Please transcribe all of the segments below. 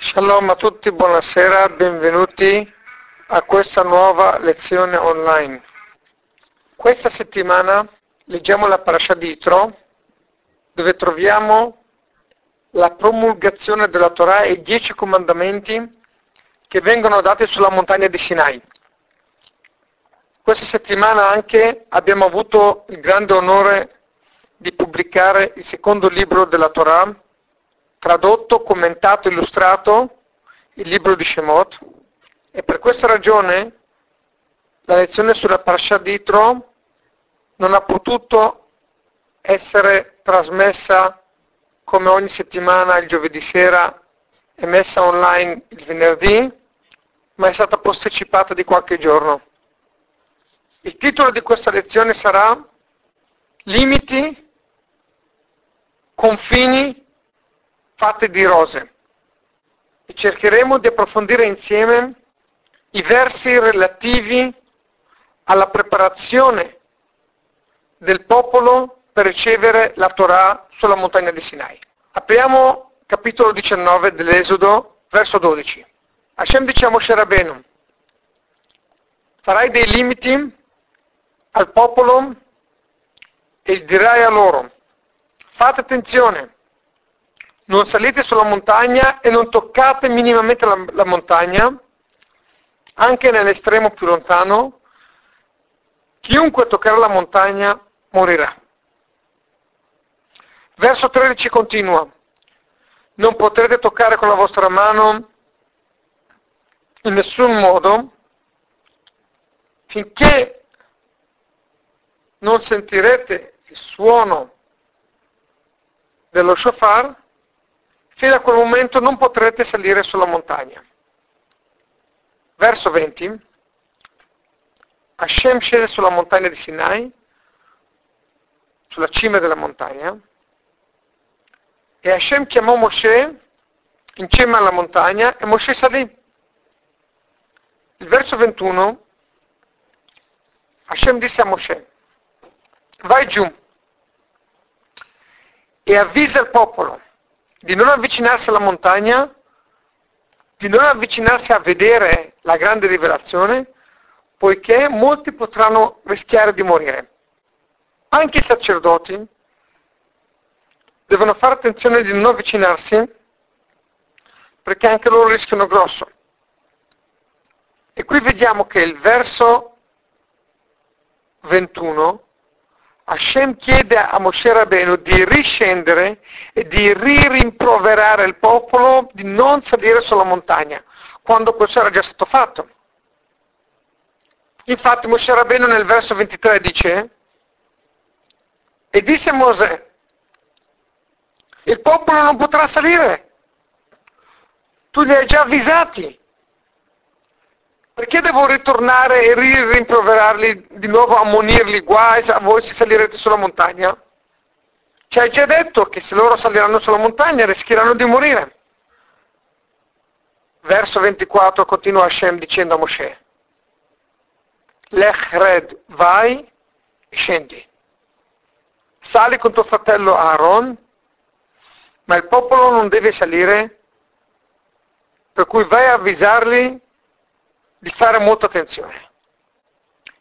Shalom a tutti, buonasera, benvenuti a questa nuova lezione online. Questa settimana leggiamo la parasha di Itro, dove troviamo la promulgazione della Torah e i dieci comandamenti che vengono dati sulla montagna di Sinai. Questa settimana anche abbiamo avuto il grande onore di pubblicare il secondo libro della Torah, tradotto, commentato, illustrato, il libro di Shemot, e per questa ragione la lezione sulla Parashat di Itro non ha potuto essere trasmessa come ogni settimana il giovedì sera e messa online il venerdì, ma è stata posticipata di qualche giorno. Il titolo di questa lezione sarà Limiti, confini fatti di rose e cercheremo di approfondire insieme i versi relativi alla preparazione del popolo per ricevere la Torah sulla montagna di Sinai. Apriamo capitolo 19 dell'Esodo, verso 12. Hashem dice a Moshe Rabbeinu, farai dei limiti al popolo e dirai a loro, fate attenzione, non salite sulla montagna e non toccate minimamente la, la montagna, anche nell'estremo più lontano, chiunque toccherà la montagna morirà. Verso 13 continua, non potrete toccare con la vostra mano in nessun modo finché non sentirete il suono dello shofar, fino a quel momento non potrete salire sulla montagna. Verso 20. Hashem scese sulla montagna di Sinai, sulla cima della montagna, e Hashem chiamò Moshe in cima alla montagna e Moshe salì. Il verso 21, Hashem disse a Moshe, vai giù e avvisa il popolo di non avvicinarsi alla montagna, di non avvicinarsi a vedere la grande rivelazione, poiché molti potranno rischiare di morire. Anche i sacerdoti devono fare attenzione di non avvicinarsi, perché anche loro rischiano grosso. E qui vediamo che il verso 21 Hashem chiede a Moshe Rabbeinu di riscendere e di ririmproverare il popolo di non salire sulla montagna, quando questo era già stato fatto. Infatti Moshe Rabbeinu nel verso 23 dice, e disse a Mosè, il popolo non potrà salire, tu li hai già avvisati, perché devo ritornare e rimproverarli di nuovo, ammonirli, guai a voi se salirete sulla montagna? Ci hai già detto che se loro saliranno sulla montagna rischieranno di morire. Verso 24 continua Hashem dicendo a Moshe, Lech Red, vai e scendi. Sali con tuo fratello Aaron, ma il popolo non deve salire, per cui vai a avvisarli di fare molta attenzione.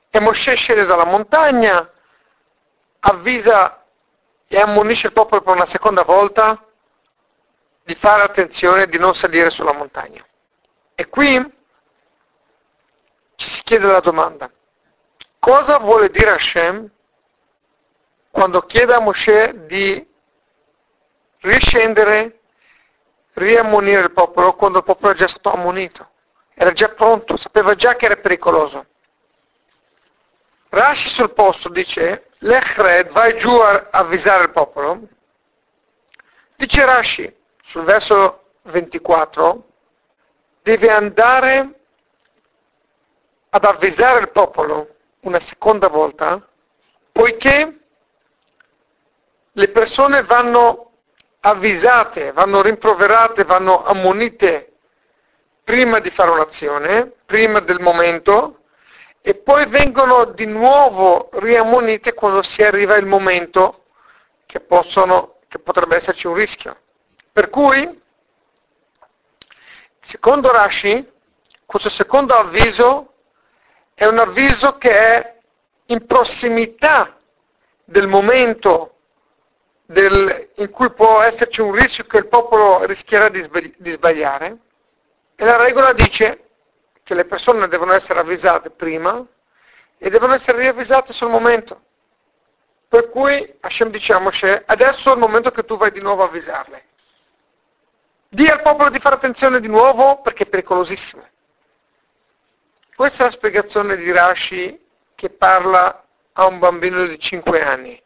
E Moshe scende dalla montagna, avvisa e ammonisce il popolo per una seconda volta di fare attenzione di non salire sulla montagna. E qui ci si chiede la domanda, cosa vuole dire Hashem quando chiede a Moshe di riscendere, riammonire il popolo quando il popolo è già stato ammonito? Era già pronto, sapeva già che era pericoloso. Rashi sul posto dice, l'Echred vai giù a avvisare il popolo. Dice Rashi sul verso 24, deve andare ad avvisare il popolo una seconda volta, poiché le persone vanno avvisate, vanno rimproverate, vanno ammonite prima di fare un'azione, prima del momento, e poi vengono di nuovo riammonite quando si arriva il momento che, possono, che potrebbe esserci un rischio. Per cui Secondo Rashi, questo secondo avviso è un avviso che è in prossimità del momento del, in cui può esserci un rischio che il popolo rischierà di, di sbagliare e la regola dice che le persone devono essere avvisate prima e devono essere riavvisate sul momento. Per cui Hashem diciamo adesso è il momento che tu vai di nuovo a avvisarle. Dì al popolo di fare attenzione di nuovo perché è pericolosissimo. Questa è la spiegazione di Rashi che parla a un bambino di 5 anni.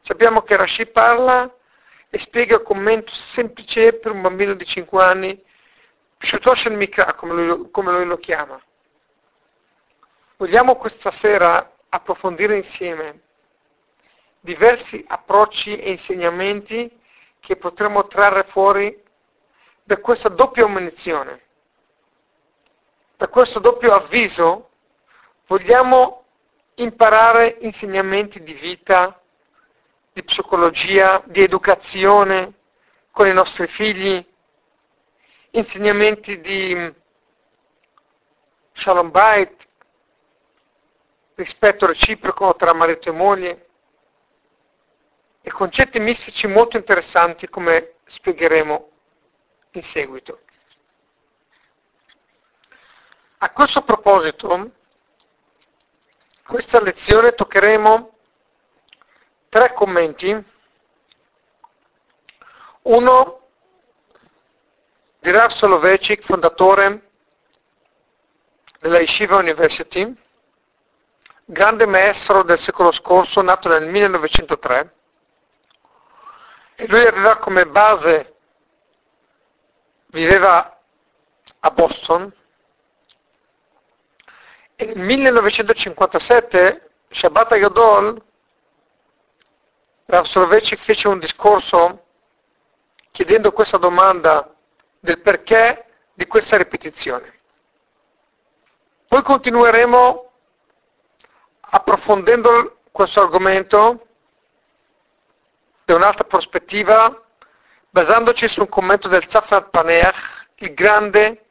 Sappiamo che Rashi parla e spiega il commento semplice per un bambino di 5 anni, Shutosh el Mikra, come lui, lo chiama. Vogliamo questa sera approfondire insieme diversi approcci e insegnamenti che potremo trarre fuori da questa doppia munizione. Da questo doppio avviso vogliamo imparare insegnamenti di vita, di psicologia, di educazione con i nostri figli, insegnamenti di shalom bait, rispetto reciproco tra marito e moglie, e concetti mistici molto interessanti come spiegheremo in seguito. A questo proposito, questa lezione toccheremo tre commenti. Uno di Rav Soloveitchik, fondatore della Yeshiva University, grande maestro del secolo scorso, nato nel 1903, e lui aveva come base, viveva a Boston, e nel 1957 Shabbat Gadol Rav Soloveitchik fece un discorso chiedendo questa domanda del perché di questa ripetizione. Poi continueremo approfondendo questo argomento da un'altra prospettiva, basandoci su un commento del Zafrat Paneach, il grande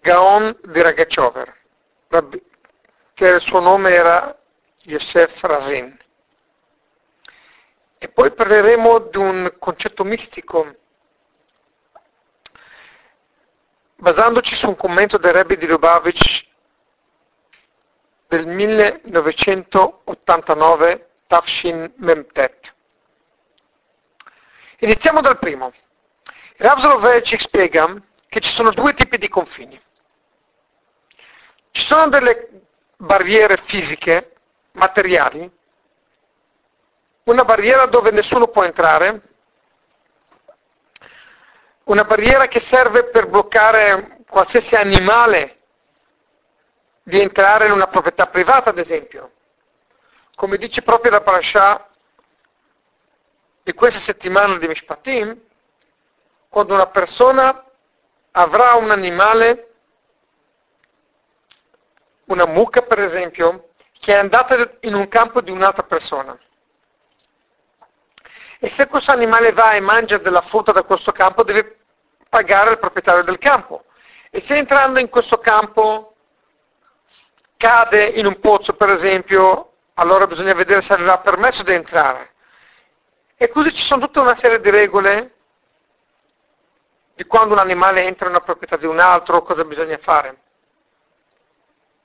Gaon di Ragachover, che il suo nome era Yosef Razin. E poi parleremo di un concetto mistico, basandoci su un commento del Rebbe di Lubavitch del 1989 Tafshin Memtet. Iniziamo dal primo. Rav Soloveitchik spiega che ci sono due tipi di confini. Ci sono delle barriere fisiche, materiali, una barriera dove nessuno può entrare, una barriera che serve per bloccare qualsiasi animale di entrare in una proprietà privata, ad esempio come dice proprio la parasha di questa settimana di Mishpatim, quando una persona avrà un animale, una mucca per esempio, che è andata in un campo di un'altra persona. E se questo animale va e mangia della frutta da questo campo, deve pagare il proprietario del campo. E se entrando in questo campo cade in un pozzo, per esempio, allora bisogna vedere se aveva permesso di entrare. E così ci sono tutta una serie di regole di quando un animale entra in una proprietà di un altro, cosa bisogna fare.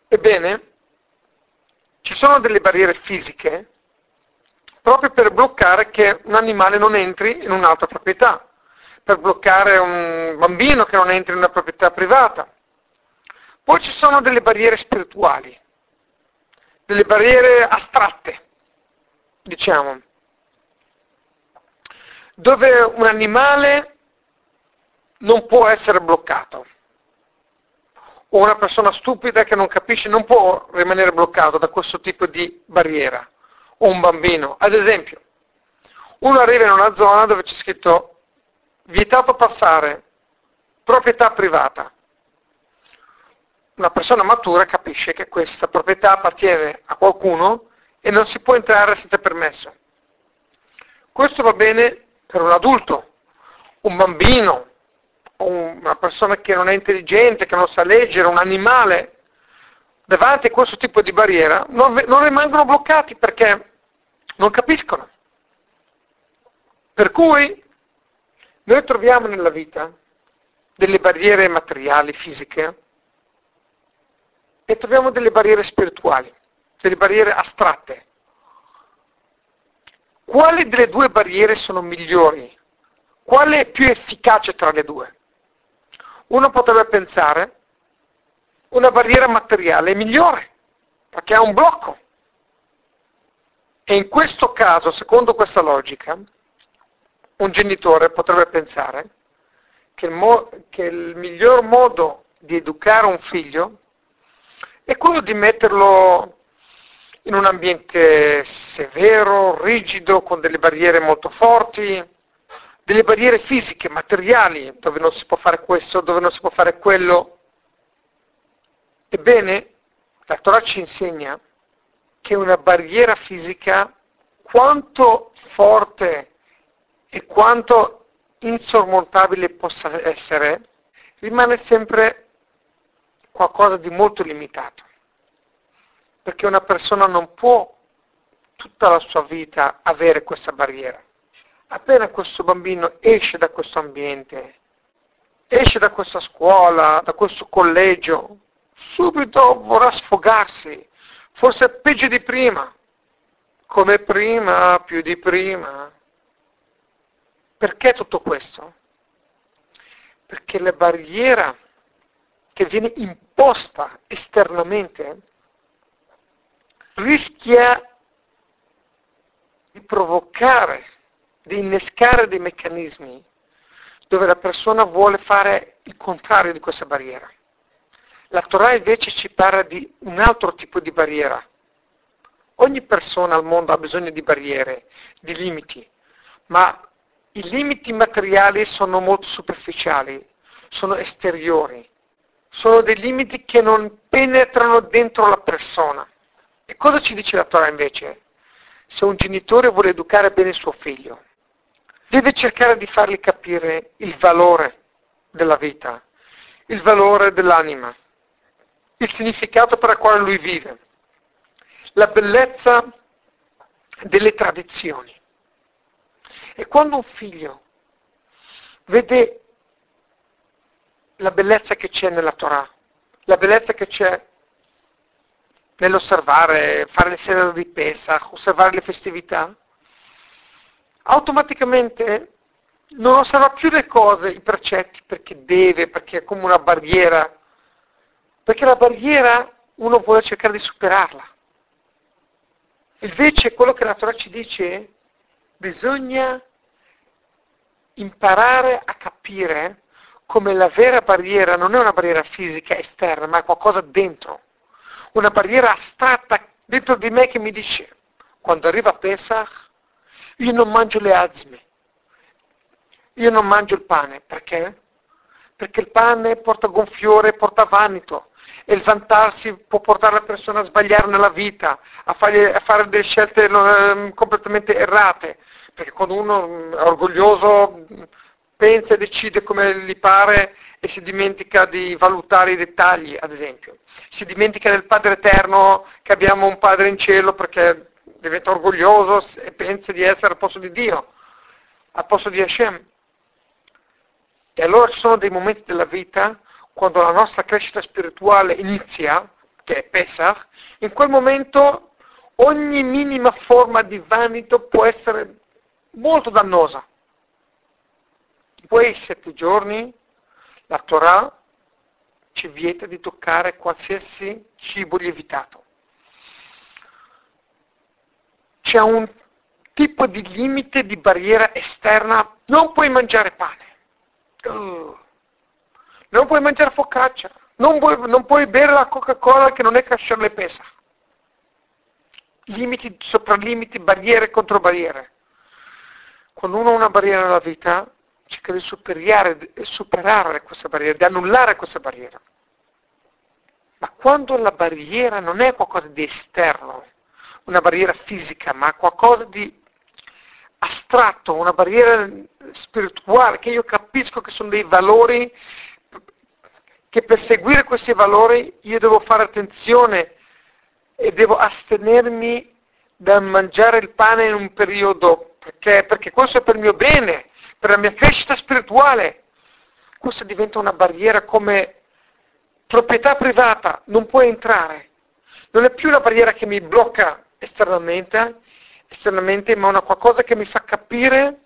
Ebbene, ci sono delle barriere fisiche proprio per bloccare che un animale non entri in un'altra proprietà, per bloccare un bambino che non entri in una proprietà privata. Poi ci sono delle barriere spirituali delle barriere astratte, diciamo, dove un animale non può essere bloccato. O una persona stupida che non capisce non può rimanere bloccato da questo tipo di barriera. O un bambino. Ad esempio, uno arriva in una zona dove c'è scritto vietato passare, proprietà privata una persona matura capisce che questa proprietà appartiene a qualcuno e non si può entrare senza permesso. Questo va bene per un adulto, un bambino, un una persona che non è intelligente, che non sa leggere, un animale, davanti a questo tipo di barriera, non, non rimangono bloccati perché non capiscono. Per cui noi troviamo nella vita delle barriere materiali, fisiche, e troviamo delle barriere spirituali, delle barriere astratte. Quali delle due barriere sono migliori? Quale è più efficace tra le due? Uno potrebbe pensare una barriera materiale migliore, perché ha un blocco. E in questo caso, secondo questa logica, un genitore potrebbe pensare che il, mo- che il miglior modo di educare un figlio è quello di metterlo in un ambiente severo, rigido, con delle barriere molto forti, delle barriere fisiche, materiali, dove non si può fare questo, dove non si può fare quello. Ebbene, la Torah ci insegna che una barriera fisica, quanto forte e quanto insormontabile possa essere, rimane sempre qualcosa di molto limitato. Perché una persona non può tutta la sua vita avere questa barriera appena questo bambino esce da questo ambiente, esce da questa scuola, da questo collegio, subito vorrà sfogarsi, forse peggio di prima, come prima, più di prima. Perché tutto questo? Perché la barriera che viene imposta esternamente rischia di provocare di innescare dei meccanismi dove la persona vuole fare il contrario di questa barriera. La Torah invece ci parla di un altro tipo di barriera. Ogni persona al mondo ha bisogno di barriere, di limiti, ma i limiti materiali sono molto superficiali, sono esteriori, sono dei limiti che non penetrano dentro la persona. E cosa ci dice la Torah invece? Se un genitore vuole educare bene suo figlio, deve cercare di fargli capire il valore della vita, il valore dell'anima, il significato per il quale lui vive, la bellezza delle tradizioni. E quando un figlio vede la bellezza che c'è nella Torah, la bellezza che c'è nell'osservare, fare le sere di Pesach, osservare le festività, automaticamente non osserva più le cose, i precetti, perché deve, perché è come una barriera, perché la barriera uno vuole cercare di superarla. Invece quello che la Torah ci dice, bisogna imparare a capire come la vera barriera non è una barriera fisica esterna, ma è qualcosa dentro. Una barriera astratta dentro di me che mi dice, quando arriva Pesach, io non mangio le azme, io non mangio il pane, perché? Perché il pane porta gonfiore, porta vanito e il vantarsi può portare la persona a sbagliare nella vita, a fare, a fare delle scelte eh, completamente errate, perché quando uno è orgoglioso pensa e decide come gli pare e si dimentica di valutare i dettagli, ad esempio. Si dimentica del Padre Eterno, che abbiamo un Padre in cielo perché diventa orgoglioso e pensa di essere al posto di Dio, al posto di Hashem. E allora ci sono dei momenti della vita, quando la nostra crescita spirituale inizia, che è Pesach, in quel momento ogni minima forma di vanito può essere molto dannosa. In quei sette giorni la Torah ci vieta di toccare qualsiasi cibo lievitato c'è un tipo di limite, di barriera esterna, non puoi mangiare pane, non puoi mangiare focaccia, non puoi, non puoi, bere la Coca-Cola che non è kasher le pesa. Limiti sopra limiti, barriere contro barriere. Quando uno ha una barriera nella vita, cerca di superare, superare questa barriera, di annullare questa barriera. Ma quando la barriera non è qualcosa di esterno, una barriera fisica, ma qualcosa di astratto, una barriera spirituale, che io capisco che sono dei valori che per seguire questi valori io devo fare attenzione e devo astenermi dal mangiare il pane in un periodo, perché, perché questo è per il mio bene, per la mia crescita spirituale. Questa diventa una barriera come proprietà privata, non può entrare. Non è più una barriera che mi blocca esternamente, esternamente ma una qualcosa che mi fa capire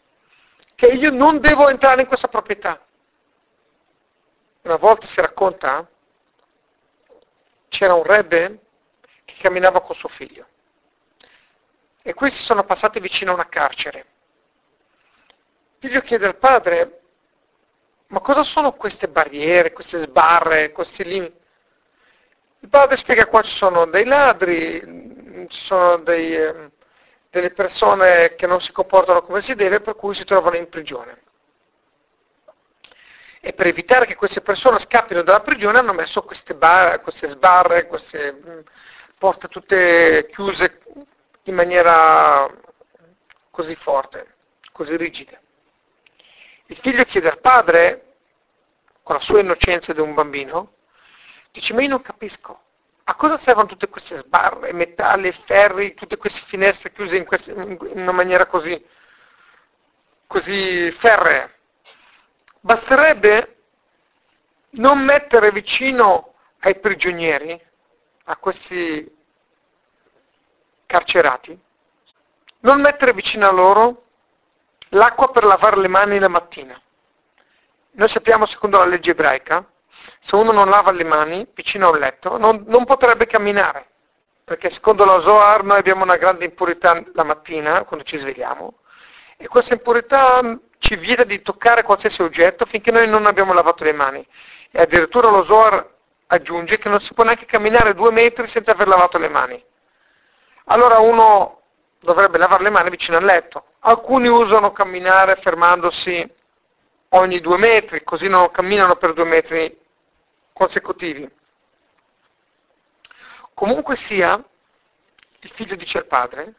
che io non devo entrare in questa proprietà. Una volta si racconta, c'era un rebbe che camminava con suo figlio e questi sono passati vicino a una carcere. Il figlio chiede al padre, ma cosa sono queste barriere, queste sbarre, questi limiti? Il padre spiega qua ci sono dei ladri, ci sono dei, eh, delle persone che non si comportano come si deve, per cui si trovano in prigione. E per evitare che queste persone scappino dalla prigione hanno messo queste, bar, queste sbarre, queste mm, porte tutte chiuse in maniera così forte, così rigida. Il figlio chiede al padre, con la sua innocenza di un bambino, dice, ma io non capisco, a cosa servono tutte queste sbarre, metalli, ferri, tutte queste finestre chiuse in, queste, in una maniera così, così ferrea? Basterebbe non mettere vicino ai prigionieri, a questi carcerati, non mettere vicino a loro l'acqua per lavare le mani la mattina. Noi sappiamo, secondo la legge ebraica, se uno non lava le mani vicino a un letto, non, non potrebbe camminare, perché secondo la Zohar noi abbiamo una grande impurità la mattina, quando ci svegliamo, e questa impurità ci vieta di toccare qualsiasi oggetto finché noi non abbiamo lavato le mani. E addirittura lo Zohar aggiunge che non si può neanche camminare due metri senza aver lavato le mani. Allora uno dovrebbe lavare le mani vicino al letto. Alcuni usano camminare fermandosi ogni due metri, così non camminano per due metri consecutivi. Comunque sia, il figlio dice al padre,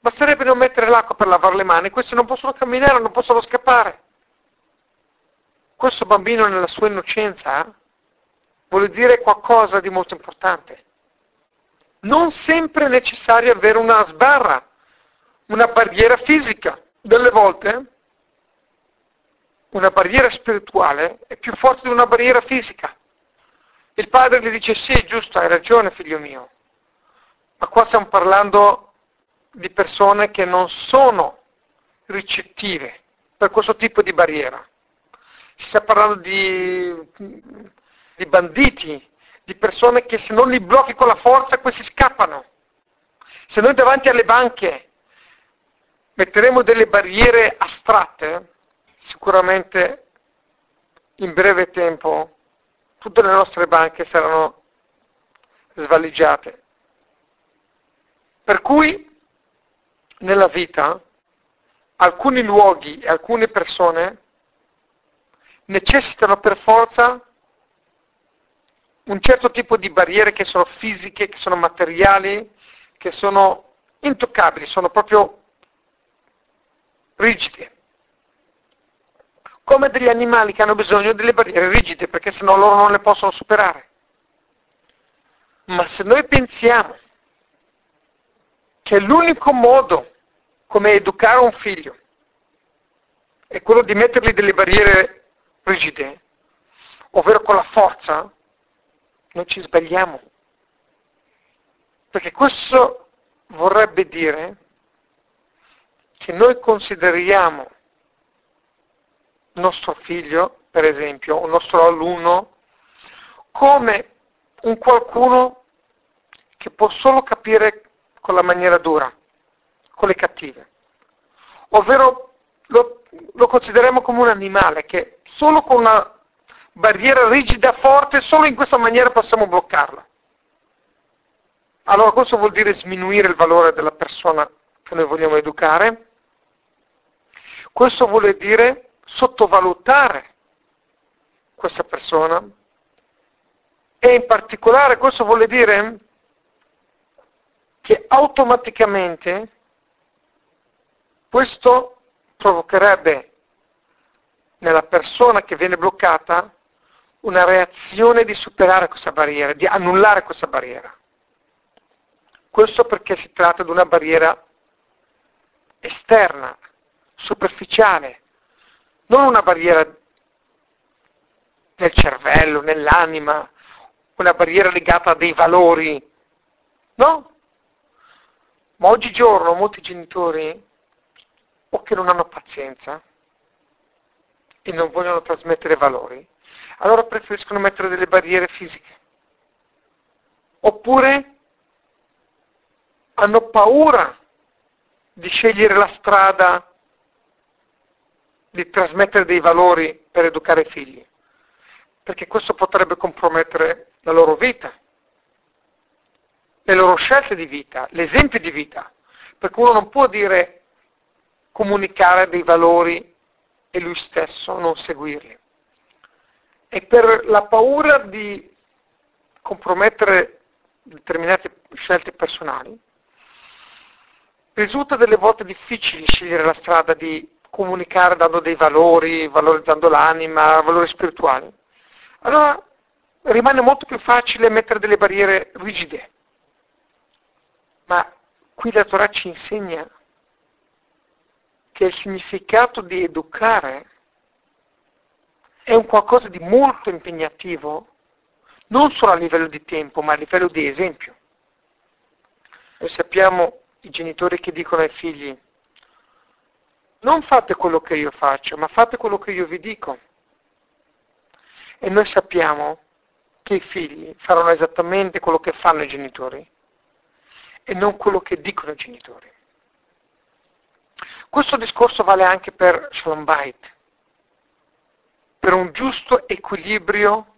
basterebbe non mettere l'acqua per lavare le mani, questi non possono camminare, non possono scappare. Questo bambino nella sua innocenza vuole dire qualcosa di molto importante. Non sempre è necessario avere una sbarra, una barriera fisica. Delle volte una barriera spirituale è più forte di una barriera fisica. Il padre gli dice sì, è giusto, hai ragione figlio mio, ma qua stiamo parlando di persone che non sono ricettive per questo tipo di barriera. Si sta parlando di, di banditi, di persone che se non li blocchi con la forza questi scappano. Se noi davanti alle banche metteremo delle barriere astratte, sicuramente in breve tempo tutte le nostre banche saranno svaligiate. Per cui nella vita alcuni luoghi e alcune persone necessitano per forza un certo tipo di barriere che sono fisiche, che sono materiali, che sono intoccabili, sono proprio rigide come degli animali che hanno bisogno delle barriere rigide, perché sennò loro non le possono superare. Ma se noi pensiamo che l'unico modo come educare un figlio è quello di mettergli delle barriere rigide, ovvero con la forza, non ci sbagliamo. Perché questo vorrebbe dire che noi consideriamo nostro figlio, per esempio, un nostro alunno, come un qualcuno che può solo capire con la maniera dura, con le cattive. Ovvero lo, lo consideriamo come un animale che solo con una barriera rigida, forte, solo in questa maniera possiamo bloccarla. Allora questo vuol dire sminuire il valore della persona che noi vogliamo educare. Questo vuole dire sottovalutare questa persona e in particolare questo vuole dire che automaticamente questo provocherebbe nella persona che viene bloccata una reazione di superare questa barriera, di annullare questa barriera. Questo perché si tratta di una barriera esterna, superficiale, non una barriera nel cervello, nell'anima, una barriera legata a dei valori, no? Ma oggigiorno molti genitori o che non hanno pazienza e non vogliono trasmettere valori, allora preferiscono mettere delle barriere fisiche. Oppure hanno paura di scegliere la strada di trasmettere dei valori per educare i figli, perché questo potrebbe compromettere la loro vita, le loro scelte di vita, l'esempio di vita, perché uno non può dire comunicare dei valori e lui stesso non seguirli. E per la paura di compromettere determinate scelte personali, risulta delle volte difficile scegliere la strada di comunicare dando dei valori, valorizzando l'anima, valori spirituali. Allora rimane molto più facile mettere delle barriere rigide. Ma qui la Torah ci insegna che il significato di educare è un qualcosa di molto impegnativo, non solo a livello di tempo, ma a livello di esempio. Noi sappiamo i genitori che dicono ai figli, non fate quello che io faccio, ma fate quello che io vi dico. E noi sappiamo che i figli faranno esattamente quello che fanno i genitori e non quello che dicono i genitori. Questo discorso vale anche per Shalom Bait, per un giusto equilibrio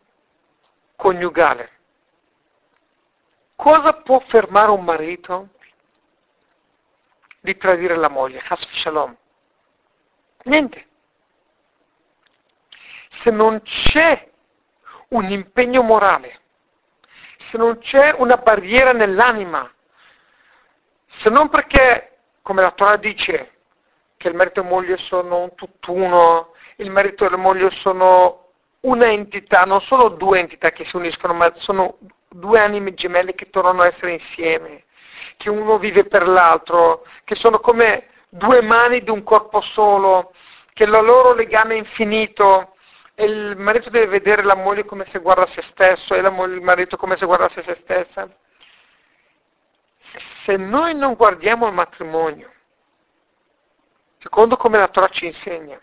coniugale. Cosa può fermare un marito di tradire la moglie? Hasf Shalom. Niente. Se non c'è un impegno morale, se non c'è una barriera nell'anima, se non perché, come la Torah dice, che il marito e la moglie sono un tutt'uno, il marito e la moglie sono una entità, non sono due entità che si uniscono, ma sono due anime gemelle che tornano a essere insieme, che uno vive per l'altro, che sono come due mani di un corpo solo, che il loro legame è infinito e il marito deve vedere la moglie come se guarda se stesso e moglie, il marito come se guardasse se stessa. Se noi non guardiamo il matrimonio, secondo come la Torah ci insegna,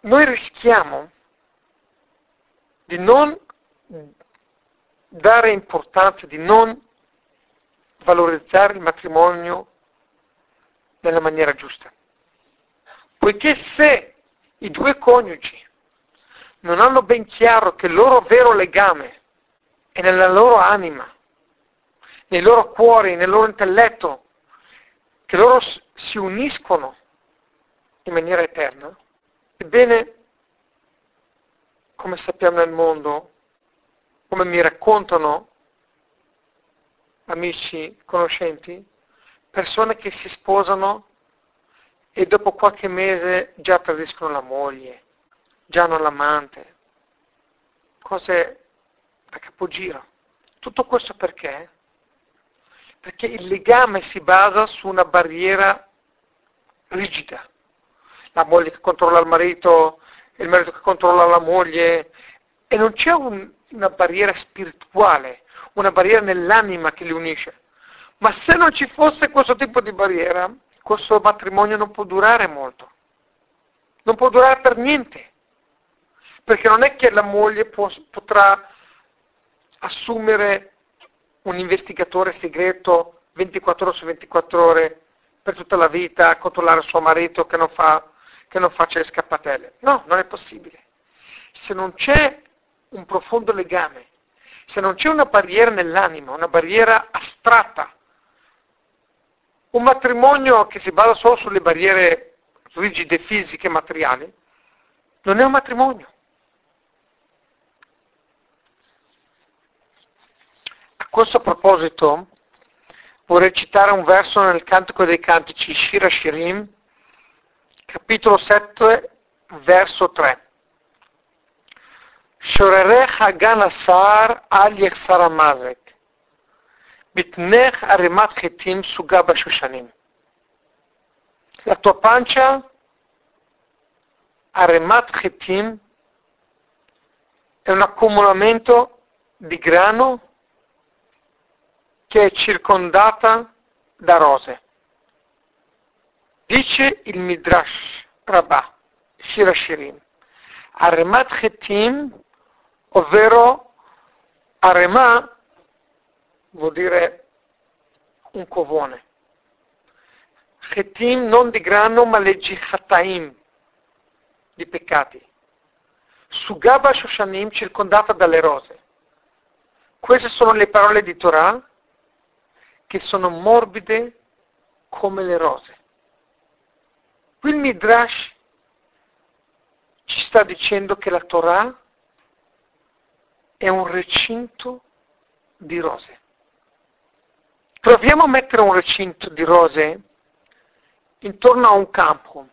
noi rischiamo di non dare importanza, di non valorizzare il matrimonio nella maniera giusta. Poiché se i due coniugi non hanno ben chiaro che il loro vero legame è nella loro anima, nei loro cuori, nel loro intelletto, che loro si uniscono in maniera eterna, ebbene, come sappiamo nel mondo, come mi raccontano amici, conoscenti, persone che si sposano e dopo qualche mese già tradiscono la moglie, già hanno l'amante, cose da capogiro. Tutto questo perché? Perché il legame si basa su una barriera rigida. La moglie che controlla il marito, il marito che controlla la moglie, e non c'è un, una barriera spirituale, una barriera nell'anima che li unisce. Ma se non ci fosse questo tipo di barriera, questo matrimonio non può durare molto. Non può durare per niente. Perché non è che la moglie può, potrà assumere un investigatore segreto 24 ore su 24 ore per tutta la vita, controllare suo marito che non, fa, che non faccia le scappatelle. No, non è possibile. Se non c'è un profondo legame, se non c'è una barriera nell'anima, una barriera astratta un matrimonio che si basa solo sulle barriere rigide, fisiche, materiali, non è un matrimonio. A questo proposito vorrei citare un verso nel Cantico dei Cantici, Shira Shirim, capitolo 7, verso 3. Shorerech Hagan Asar Al Bitnech arimat chetim suga bashushanim. La tua pancia arimat chetim è un accumulamento di grano che è circondata da rose. Dice il Midrash Rabbah, Shirashirim, Aremat Chetim, ovvero Arema vuol dire un covone. Chetim non di grano ma leggi Chataim, di peccati. Sugaba Shoshanim circondata dalle rose. Queste sono le parole di Torah che sono morbide come le rose. Qui il Midrash ci sta dicendo che la Torah è un recinto di rose. Proviamo a mettere un recinto di rose intorno a un campo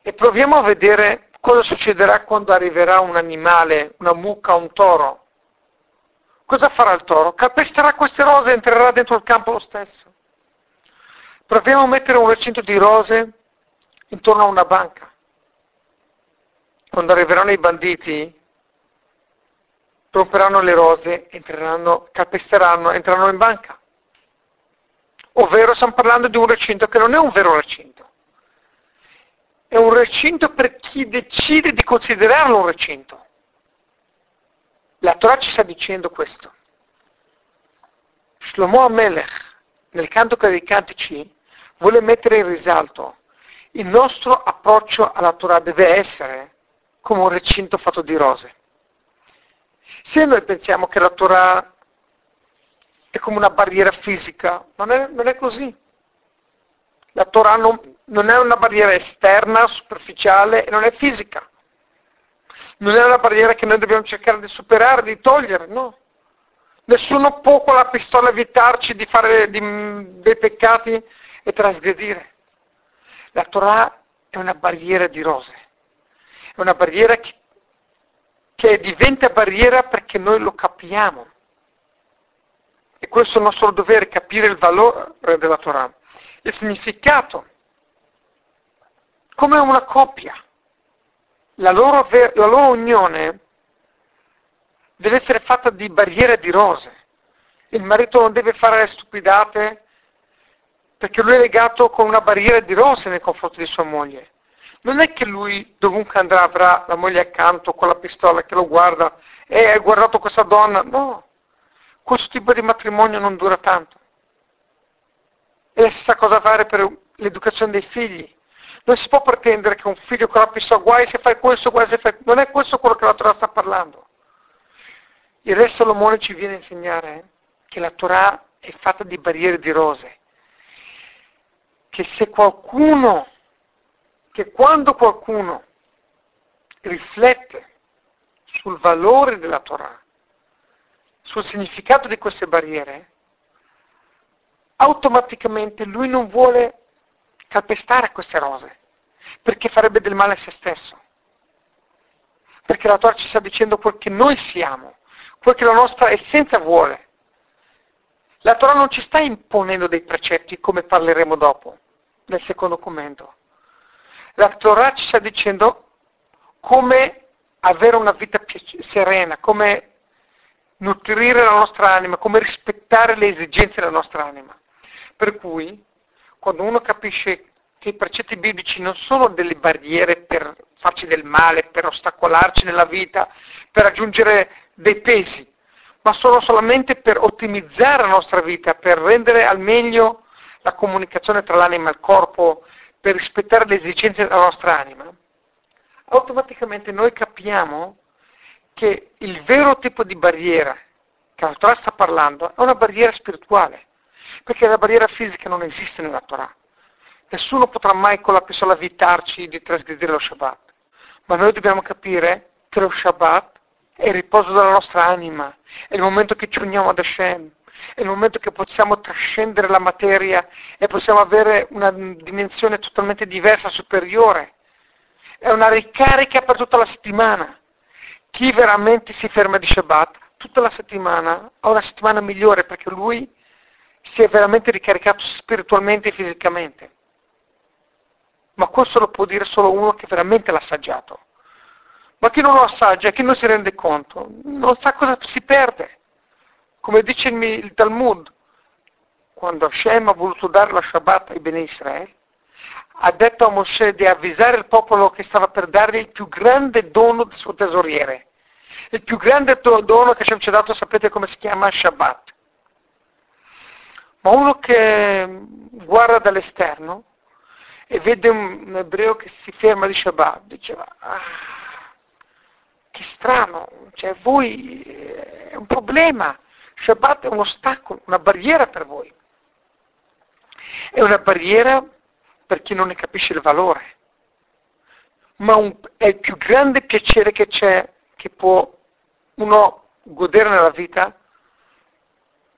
e proviamo a vedere cosa succederà quando arriverà un animale, una mucca, un toro. Cosa farà il toro? Calpesterà queste rose e entrerà dentro il campo lo stesso. Proviamo a mettere un recinto di rose intorno a una banca. Quando arriveranno i banditi, romperanno le rose, entreranno, calpesteranno, entreranno in banca. Ovvero stiamo parlando di un recinto che non è un vero recinto. È un recinto per chi decide di considerarlo un recinto. La Torah ci sta dicendo questo. Shlomo Amelech, nel canto dei cantici, vuole mettere in risalto il nostro approccio alla Torah deve essere come un recinto fatto di rose. Se noi pensiamo che la Torah è come una barriera fisica, non è, non è così. La Torah non, non è una barriera esterna, superficiale e non è fisica. Non è una barriera che noi dobbiamo cercare di superare, di togliere, no. Nessuno può con la pistola evitarci di fare di, dei peccati e trasgredire. La Torah è una barriera di rose, è una barriera che, che diventa barriera perché noi lo capiamo. E questo è il nostro dovere, capire il valore della Torah, il significato, come una coppia. La loro, la loro unione deve essere fatta di barriere di rose. Il marito non deve fare stupidate perché lui è legato con una barriera di rose nei confronti di sua moglie. Non è che lui dovunque andrà avrà la moglie accanto con la pistola che lo guarda e hai guardato questa donna. No, questo tipo di matrimonio non dura tanto. È la stessa cosa fare per l'educazione dei figli. Non si può pretendere che un figlio con la pistola guai se fai questo, guai se fai... Non è questo quello che la Torah sta parlando. Il Re Salomone ci viene a insegnare che la Torah è fatta di barriere di rose. Che se qualcuno, che quando qualcuno riflette sul valore della Torah, sul significato di queste barriere, automaticamente lui non vuole calpestare queste rose, perché farebbe del male a se stesso. Perché la Torah ci sta dicendo quel che noi siamo, quel che la nostra essenza vuole. La Torah non ci sta imponendo dei precetti come parleremo dopo, nel secondo commento. La Torah ci sta dicendo come avere una vita serena, come nutrire la nostra anima, come rispettare le esigenze della nostra anima. Per cui, quando uno capisce che i precetti biblici non sono delle barriere per farci del male, per ostacolarci nella vita, per aggiungere dei pesi, ma sono solamente per ottimizzare la nostra vita, per rendere al meglio la comunicazione tra l'anima e il corpo, per rispettare le esigenze della nostra anima, automaticamente noi capiamo che il vero tipo di barriera che la Torah sta parlando è una barriera spirituale, perché la barriera fisica non esiste nella Torah. Nessuno potrà mai con la pistola evitarci di trasgredire lo Shabbat, ma noi dobbiamo capire che lo Shabbat è il riposo della nostra anima, è il momento che ci uniamo ad Hashem, è il momento che possiamo trascendere la materia e possiamo avere una dimensione totalmente diversa, superiore. È una ricarica per tutta la settimana chi veramente si ferma di Shabbat tutta la settimana ha una settimana migliore perché lui si è veramente ricaricato spiritualmente e fisicamente. Ma questo lo può dire solo uno che veramente l'ha assaggiato. Ma chi non lo assaggia, chi non si rende conto, non sa cosa si perde. Come dice il Talmud, quando Hashem ha voluto dare la Shabbat ai Bene Israele, ha detto a Mosè di avvisare il popolo che stava per dargli il più grande dono del suo tesoriere. Il più grande dono che Hashem ci ha dato, sapete come si chiama? Shabbat. Ma uno che guarda dall'esterno e vede un ebreo che si ferma di Shabbat, diceva, ah, che strano, cioè voi eh, è un problema, Shabbat è un ostacolo, una barriera per voi. È una barriera per chi non ne capisce il valore. Ma un, è il più grande piacere che c'è, che può uno godere nella vita,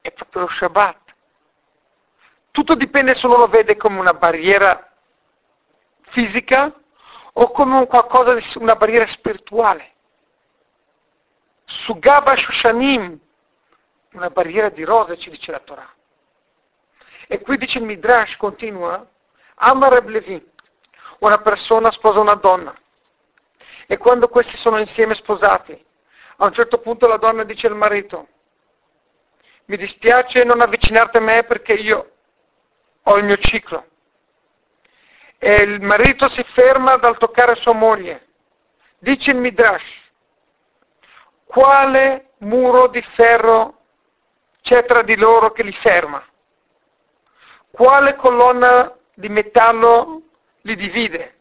è proprio lo Shabbat. Tutto dipende se uno lo vede come una barriera fisica o come qualcosa di una barriera spirituale. Su Gaba Shushanim, una barriera di rose, ci dice la Torah. E qui dice il Midrash, continua, Amar Levi, una persona sposa una donna. E quando questi sono insieme sposati, a un certo punto la donna dice al marito, mi dispiace non avvicinarti a me perché io ho il mio ciclo. E il marito si ferma dal toccare sua moglie. Dice il Midrash, quale muro di ferro c'è tra di loro che li ferma? Quale colonna di metallo li divide?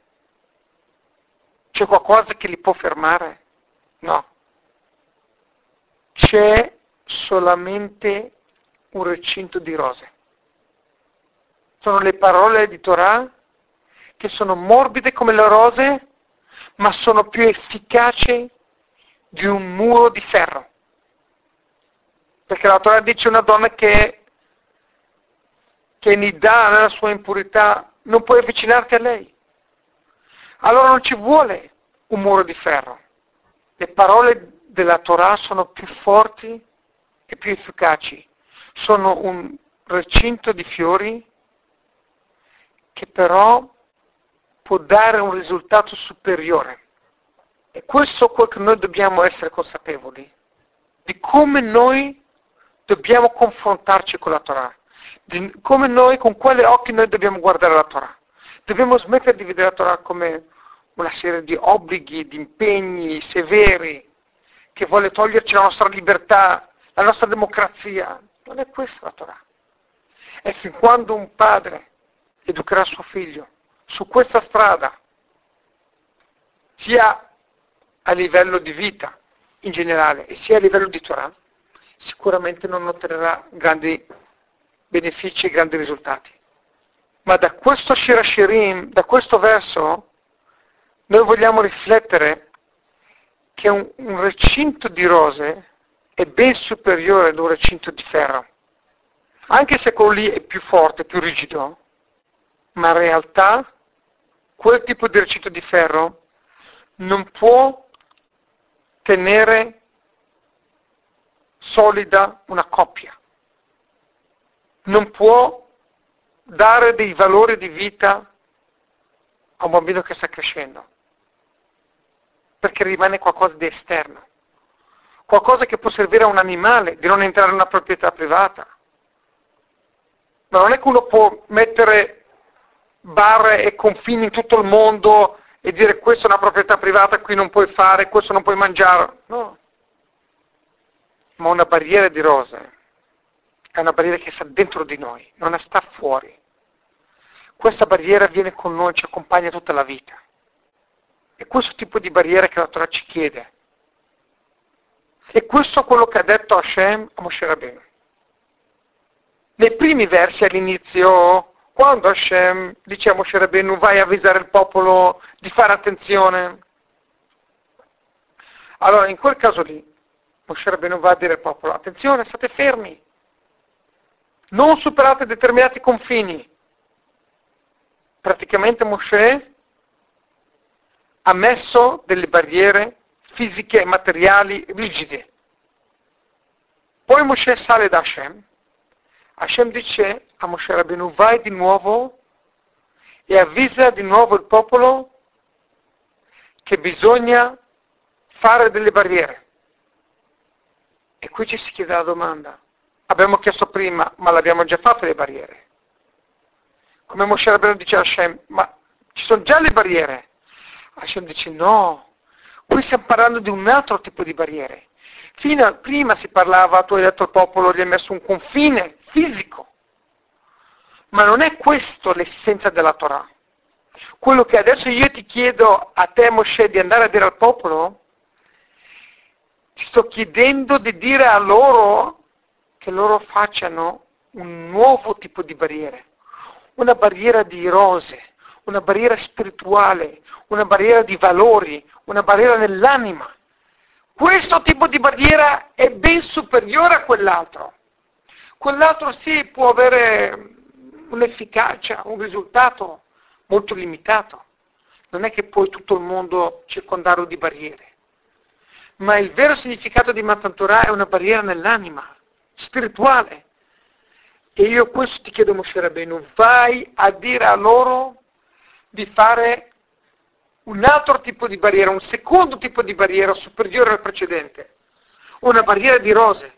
C'è qualcosa che li può fermare? No. C'è solamente un recinto di rose. Sono le parole di Torah che sono morbide come le rose, ma sono più efficaci di un muro di ferro. Perché la Torah dice una donna che che Nidà nella sua impurità, non puoi avvicinarti a lei. Allora non ci vuole un muro di ferro. Le parole della Torah sono più forti e più efficaci. Sono un recinto di fiori che però può dare un risultato superiore. E questo è quello che noi dobbiamo essere consapevoli, di come noi dobbiamo confrontarci con la Torah come noi, con quali occhi noi dobbiamo guardare la Torah. Dobbiamo smettere di vedere la Torah come una serie di obblighi, di impegni severi, che vuole toglierci la nostra libertà, la nostra democrazia. Non è questa la Torah. E fin quando un padre educherà suo figlio su questa strada, sia a livello di vita in generale e sia a livello di Torah, sicuramente non otterrà grandi benefici e grandi risultati. Ma da questo Shirashirim, da questo verso, noi vogliamo riflettere che un, un recinto di rose è ben superiore ad un recinto di ferro. Anche se quello lì è più forte, più rigido, ma in realtà quel tipo di recinto di ferro non può tenere solida una coppia non può dare dei valori di vita a un bambino che sta crescendo, perché rimane qualcosa di esterno, qualcosa che può servire a un animale, di non entrare in una proprietà privata. Ma non è che uno può mettere barre e confini in tutto il mondo e dire questa è una proprietà privata, qui non puoi fare, questo non puoi mangiare. No. Ma una barriera di rose è una barriera che sta dentro di noi, non sta fuori. Questa barriera viene con noi, ci accompagna tutta la vita. È questo tipo di barriera che la Torah ci chiede. E questo è quello che ha detto Hashem a Moshe Rabbeinu. Nei primi versi all'inizio, quando Hashem dice a Moshe Rabbeinu vai a avvisare il popolo di fare attenzione, allora in quel caso lì Moshe Rabbeinu va a dire al popolo attenzione, state fermi, non superate determinati confini. Praticamente Mosè ha messo delle barriere fisiche e materiali rigide. Poi Moshe sale da Hashem. Hashem dice a Moshe Rabbeinu, vai di nuovo e avvisa di nuovo il popolo che bisogna fare delle barriere. E qui ci si chiede la domanda. Abbiamo chiesto prima, ma l'abbiamo già fatte le barriere. Come Moshe Rabbeinu dice a Hashem, ma ci sono già le barriere. Hashem dice no, qui stiamo parlando di un altro tipo di barriere. Fino a, prima si parlava, tu hai detto al popolo, gli hai messo un confine fisico. Ma non è questo l'essenza della Torah. Quello che adesso io ti chiedo a te, Moshe, di andare a dire al popolo, ti sto chiedendo di dire a loro che loro facciano un nuovo tipo di barriere, una barriera di rose, una barriera spirituale, una barriera di valori, una barriera nell'anima. Questo tipo di barriera è ben superiore a quell'altro. Quell'altro sì può avere un'efficacia, un risultato molto limitato. Non è che puoi tutto il mondo circondarlo di barriere. Ma il vero significato di Matan Torah è una barriera nell'anima, spirituale. E io questo ti chiedo, Moshe Rabbeinu, vai a dire a loro di fare un altro tipo di barriera, un secondo tipo di barriera superiore al precedente, una barriera di rose.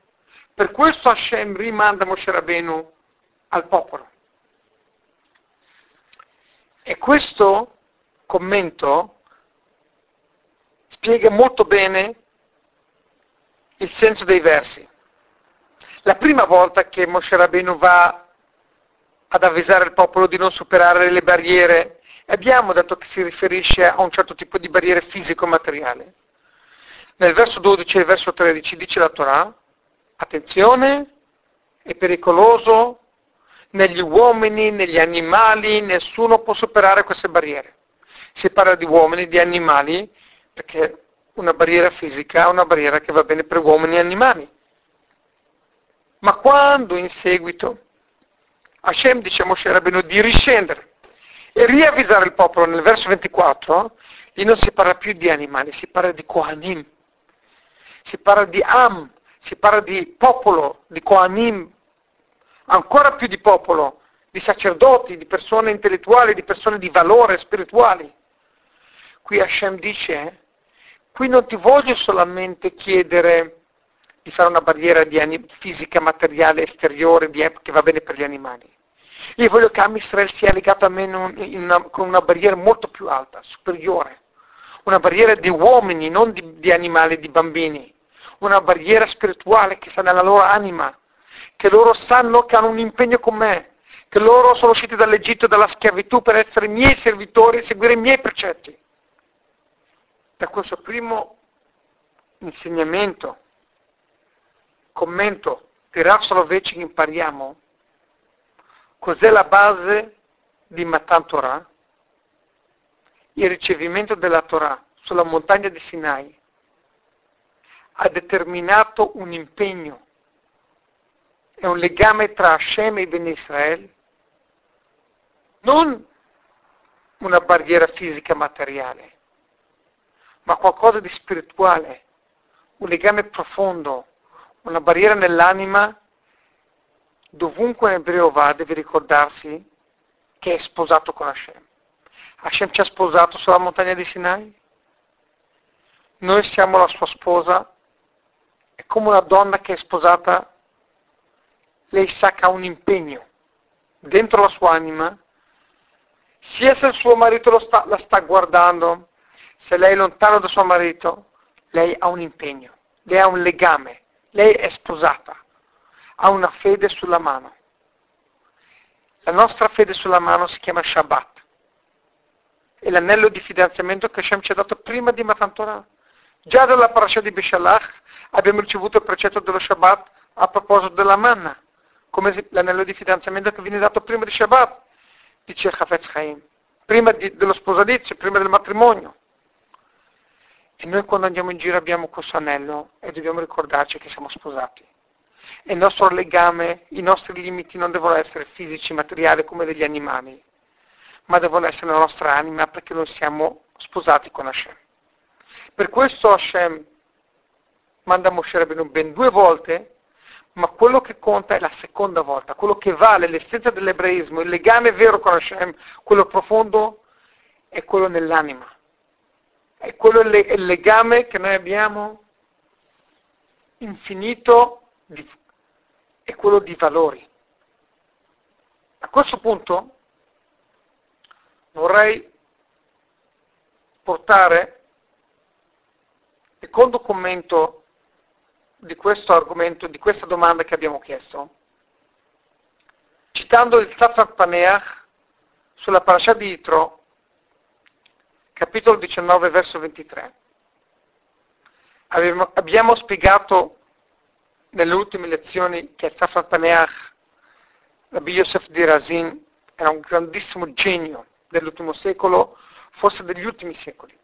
Per questo Hashem rimanda Moshe Rabbeinu al popolo. E questo commento spiega molto bene il senso dei versi. La prima volta che Moshe Rabbeinu va ad avvisare il popolo di non superare le barriere, abbiamo detto che si riferisce a un certo tipo di barriere fisico-materiale. Nel verso 12 e verso 13 dice la Torah, attenzione, è pericoloso negli uomini, negli animali, nessuno può superare queste barriere. Si parla di uomini, di animali, perché una barriera fisica una barriera che va bene per uomini e animali. Ma quando in seguito Hashem dice a Moshe Rabbeinu di riscendere e riavvisare il popolo nel verso 24, lì non si parla più di animali, si parla di Kohanim, si parla di Am, si parla di popolo, di Kohanim, ancora più di popolo, di sacerdoti, di persone intellettuali, di persone di valore spirituali. Qui Hashem dice, qui non ti voglio solamente chiedere di fare una barriera anim- fisica, materiale, esteriore, di, che va bene per gli animali. Io voglio che Amisrael sia legato a me una, con una barriera molto più alta, superiore. Una barriera di uomini, non di, di animali, di bambini. Una barriera spirituale che sta nella loro anima, che loro sanno che hanno un impegno con me, che loro sono usciti dall'Egitto, dalla schiavitù per essere miei servitori e seguire i miei precetti. Da questo primo insegnamento, commento di Rav Soloveitchik impariamo cos'è la base di Matan Torah? Il ricevimento della Torah sulla montagna di Sinai ha determinato un impegno è un legame tra Hashem e Ben Israel, non una barriera fisica materiale, ma qualcosa di spirituale, un legame profondo, una barriera nell'anima, dovunque un ebreo va deve ricordarsi che è sposato con Hashem. Hashem ci ha sposato sulla montagna di Sinai, noi siamo la sua sposa, è come una donna che è sposata. Lei sa che ha un impegno dentro la sua anima, sia se il suo marito sta, la sta guardando, se lei è lontano da suo marito, lei ha un impegno, lei ha un legame, lei è sposata, ha una fede sulla mano. La nostra fede sulla mano si chiama Shabbat. È l'anello di fidanzamento che Hashem ci ha dato prima di Matan Torah. Già dalla parasha di Bishalach abbiamo ricevuto il precetto dello Shabbat a proposito della manna come l'anello di fidanzamento che viene dato prima di Shabbat, dice Hafez Chaim, prima di, dello sposalizio, prima del matrimonio. E noi quando andiamo in giro abbiamo questo anello e dobbiamo ricordarci che siamo sposati. E il nostro legame, i nostri limiti non devono essere fisici, materiali come degli animali, ma devono essere la nostra anima perché noi siamo sposati con Hashem. Per questo Hashem manda Moshe Rabbeinu ben due volte, ma quello che conta è la seconda volta, quello che vale l'essenza dell'ebraismo, il legame vero con Hashem, quello profondo, è quello nell'anima. È quello il legame che noi abbiamo infinito, di, è quello di valori. A questo punto vorrei portare il secondo commento di questo argomento, di questa domanda che abbiamo chiesto, citando il Tzafat Paneach sulla parasha di Itro, capitolo 19, verso 23. Abbiamo, abbiamo spiegato nelle ultime lezioni che Tzafat Paneach, Rabbi Yosef di Razin, era un grandissimo genio dell'ultimo secolo, forse degli ultimi secoli.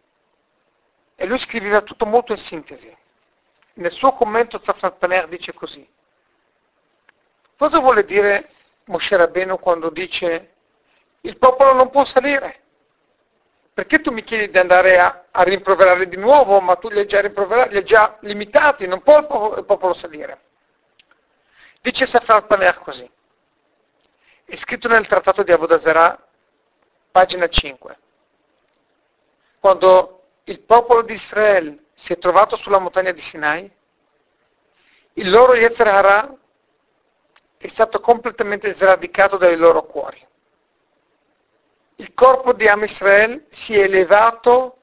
E lui scriveva tutto molto in sintesi. Nel suo commento Zafran Paner dice così. Cosa vuole dire Moshe Rabbeinu quando dice il popolo non può salire? Perché tu mi chiedi di andare a, a rimproverare di nuovo, ma tu li hai già rimproverati, li hai già limitati, non può il popolo, il popolo salire. Dice Safran Paner così. È scritto nel trattato di Avodazerà, pagina 5. Quando il popolo di Israele si è trovato sulla montagna di Sinai, il loro Yetzer Hara è stato completamente sradicato dai loro cuori. Il corpo di Am Israel si è elevato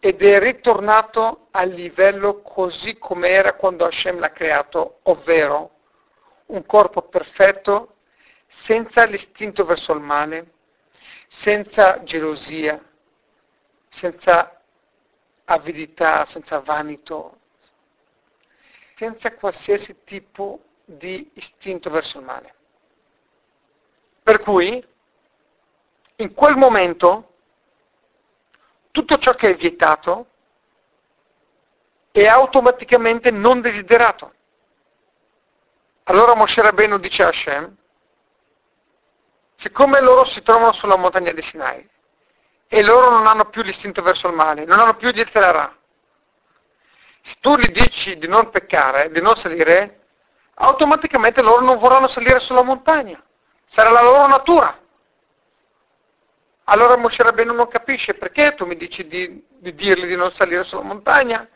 ed è ritornato al livello così come era quando Hashem l'ha creato, ovvero un corpo perfetto, senza l'istinto verso il male, senza gelosia, senza avidità, senza vanito, senza qualsiasi tipo di istinto verso il male. Per cui, in quel momento, tutto ciò che è vietato è automaticamente non desiderato. Allora Moshe Rabbeinu dice a Hashem, siccome loro si trovano sulla montagna di Sinai, e loro non hanno più l'istinto verso il male, non hanno più il Ra. Se tu gli dici di non peccare, di non salire, automaticamente loro non vorranno salire sulla montagna. Sarà la loro natura. Allora Moshe Rabbeinu non capisce perché tu mi dici di, di dirgli di non salire sulla montagna.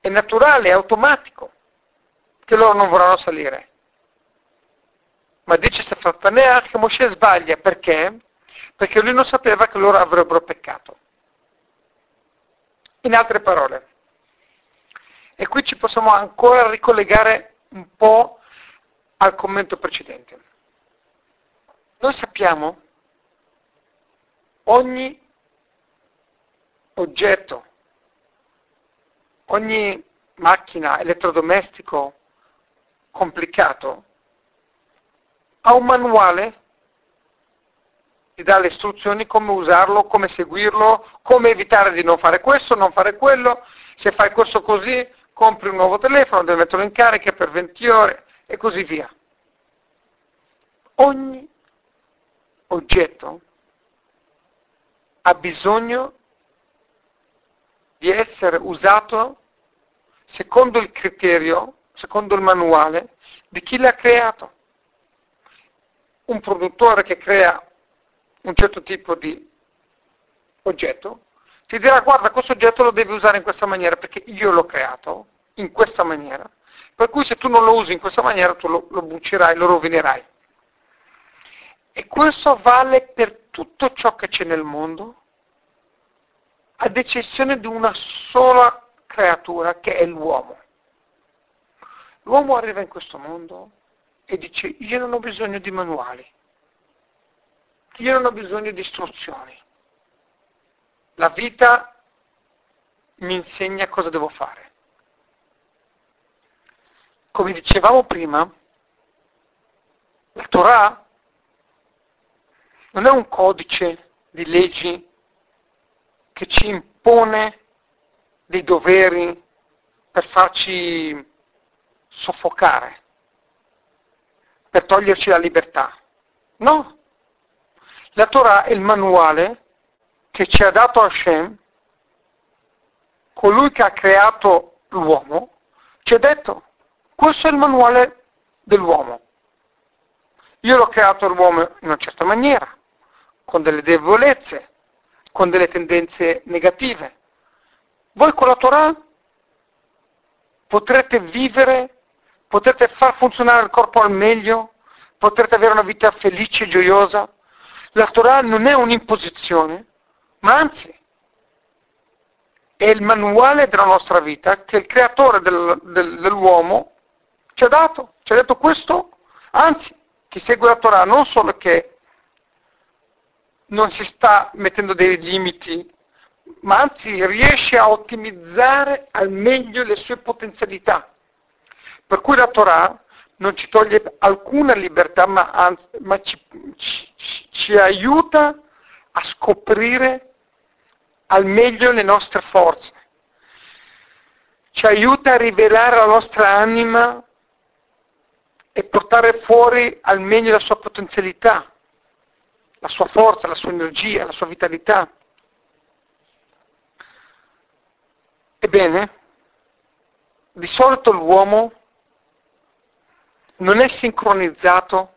È naturale, è automatico che loro non vorranno salire. Ma dice Stefantanea che Moshe sbaglia perché? perché lui non sapeva che loro avrebbero peccato. In altre parole, e qui ci possiamo ancora ricollegare un po' al commento precedente. Noi sappiamo ogni oggetto, ogni macchina, elettrodomestico complicato ha un manuale ti dà le istruzioni come usarlo, come seguirlo, come evitare di non fare questo, non fare quello, se fai questo così compri un nuovo telefono, devi metterlo in carica per 20 ore e così via. Ogni oggetto ha bisogno di essere usato secondo il criterio, secondo il manuale di chi l'ha creato. Un produttore che crea un certo tipo di oggetto, ti dirà guarda questo oggetto lo devi usare in questa maniera perché io l'ho creato in questa maniera, per cui se tu non lo usi in questa maniera tu lo, lo bucerai, lo rovinerai. E questo vale per tutto ciò che c'è nel mondo, ad eccezione di una sola creatura che è l'uomo. L'uomo arriva in questo mondo e dice io non ho bisogno di manuali, io non ho bisogno di istruzioni. La vita mi insegna cosa devo fare. Come dicevamo prima, la Torah non è un codice di leggi che ci impone dei doveri per farci soffocare, per toglierci la libertà. No, la Torah è il manuale che ci ha dato Hashem colui che ha creato l'uomo ci ha detto, questo è il manuale dell'uomo. Io l'ho creato l'uomo in una certa maniera, con delle debolezze, con delle tendenze negative. Voi con la Torah potrete vivere, potrete far funzionare il corpo al meglio, potrete avere una vita felice e gioiosa. La Torah non è un'imposizione, ma anzi è il manuale della nostra vita che il creatore del, del, dell'uomo ci ha dato. Ci ha detto questo, anzi, chi segue la Torah non solo che non si sta mettendo dei limiti, ma anzi riesce a ottimizzare al meglio le sue potenzialità. Per cui la Torah non ci toglie alcuna libertà, ma, anzi, ma ci, ci, ci aiuta a scoprire al meglio le nostre forze. Ci aiuta a rivelare la nostra anima e portare fuori al meglio la sua potenzialità, la sua forza, la sua energia, la sua vitalità. Ebbene, di solito l'uomo non è sincronizzato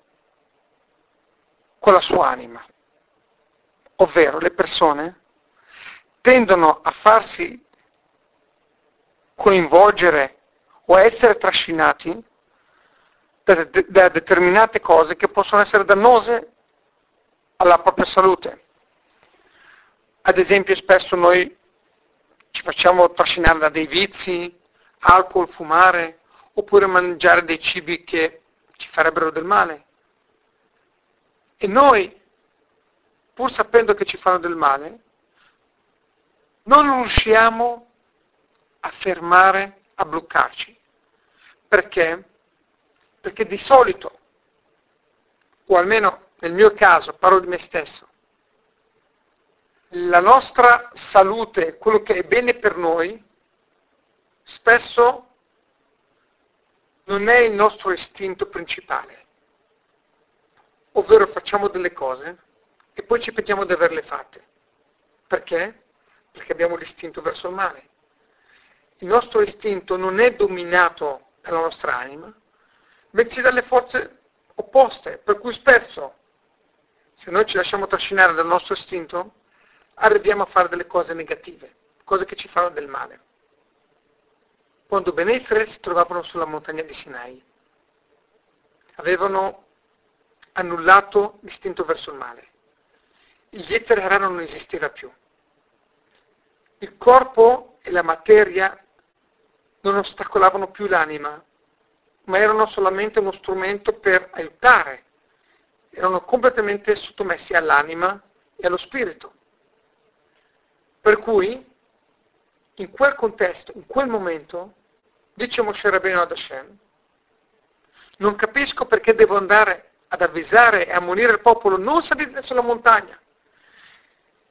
con la sua anima, ovvero le persone tendono a farsi coinvolgere o a essere trascinati da, da determinate cose che possono essere dannose alla propria salute. Ad esempio spesso noi ci facciamo trascinare da dei vizi, alcol, fumare, oppure mangiare dei cibi che ci farebbero del male. E noi, pur sapendo che ci fanno del male, non riusciamo a fermare, a bloccarci. Perché? Perché di solito, o almeno nel mio caso, parlo di me stesso, la nostra salute, quello che è bene per noi, spesso non è il nostro istinto principale. Ovvero facciamo delle cose e poi ci pentiamo di averle fatte. Perché? perché abbiamo l'istinto verso il male. Il nostro istinto non è dominato dalla nostra anima, bensì dalle forze opposte, per cui spesso, se noi ci lasciamo trascinare dal nostro istinto, arriviamo a fare delle cose negative, cose che ci fanno del male. Quando Ben Israele si trovavano sulla montagna di Sinai, avevano annullato l'istinto verso il male. Il Yetzer Hara non esisteva più il corpo e la materia non ostacolavano più l'anima, ma erano solamente uno strumento per aiutare, erano completamente sottomessi all'anima e allo spirito. Per cui, in quel contesto, in quel momento, dice Moshe Rabbeinu ad Hashem, non capisco perché devo andare ad avvisare e ammonire il popolo, non salire sulla montagna.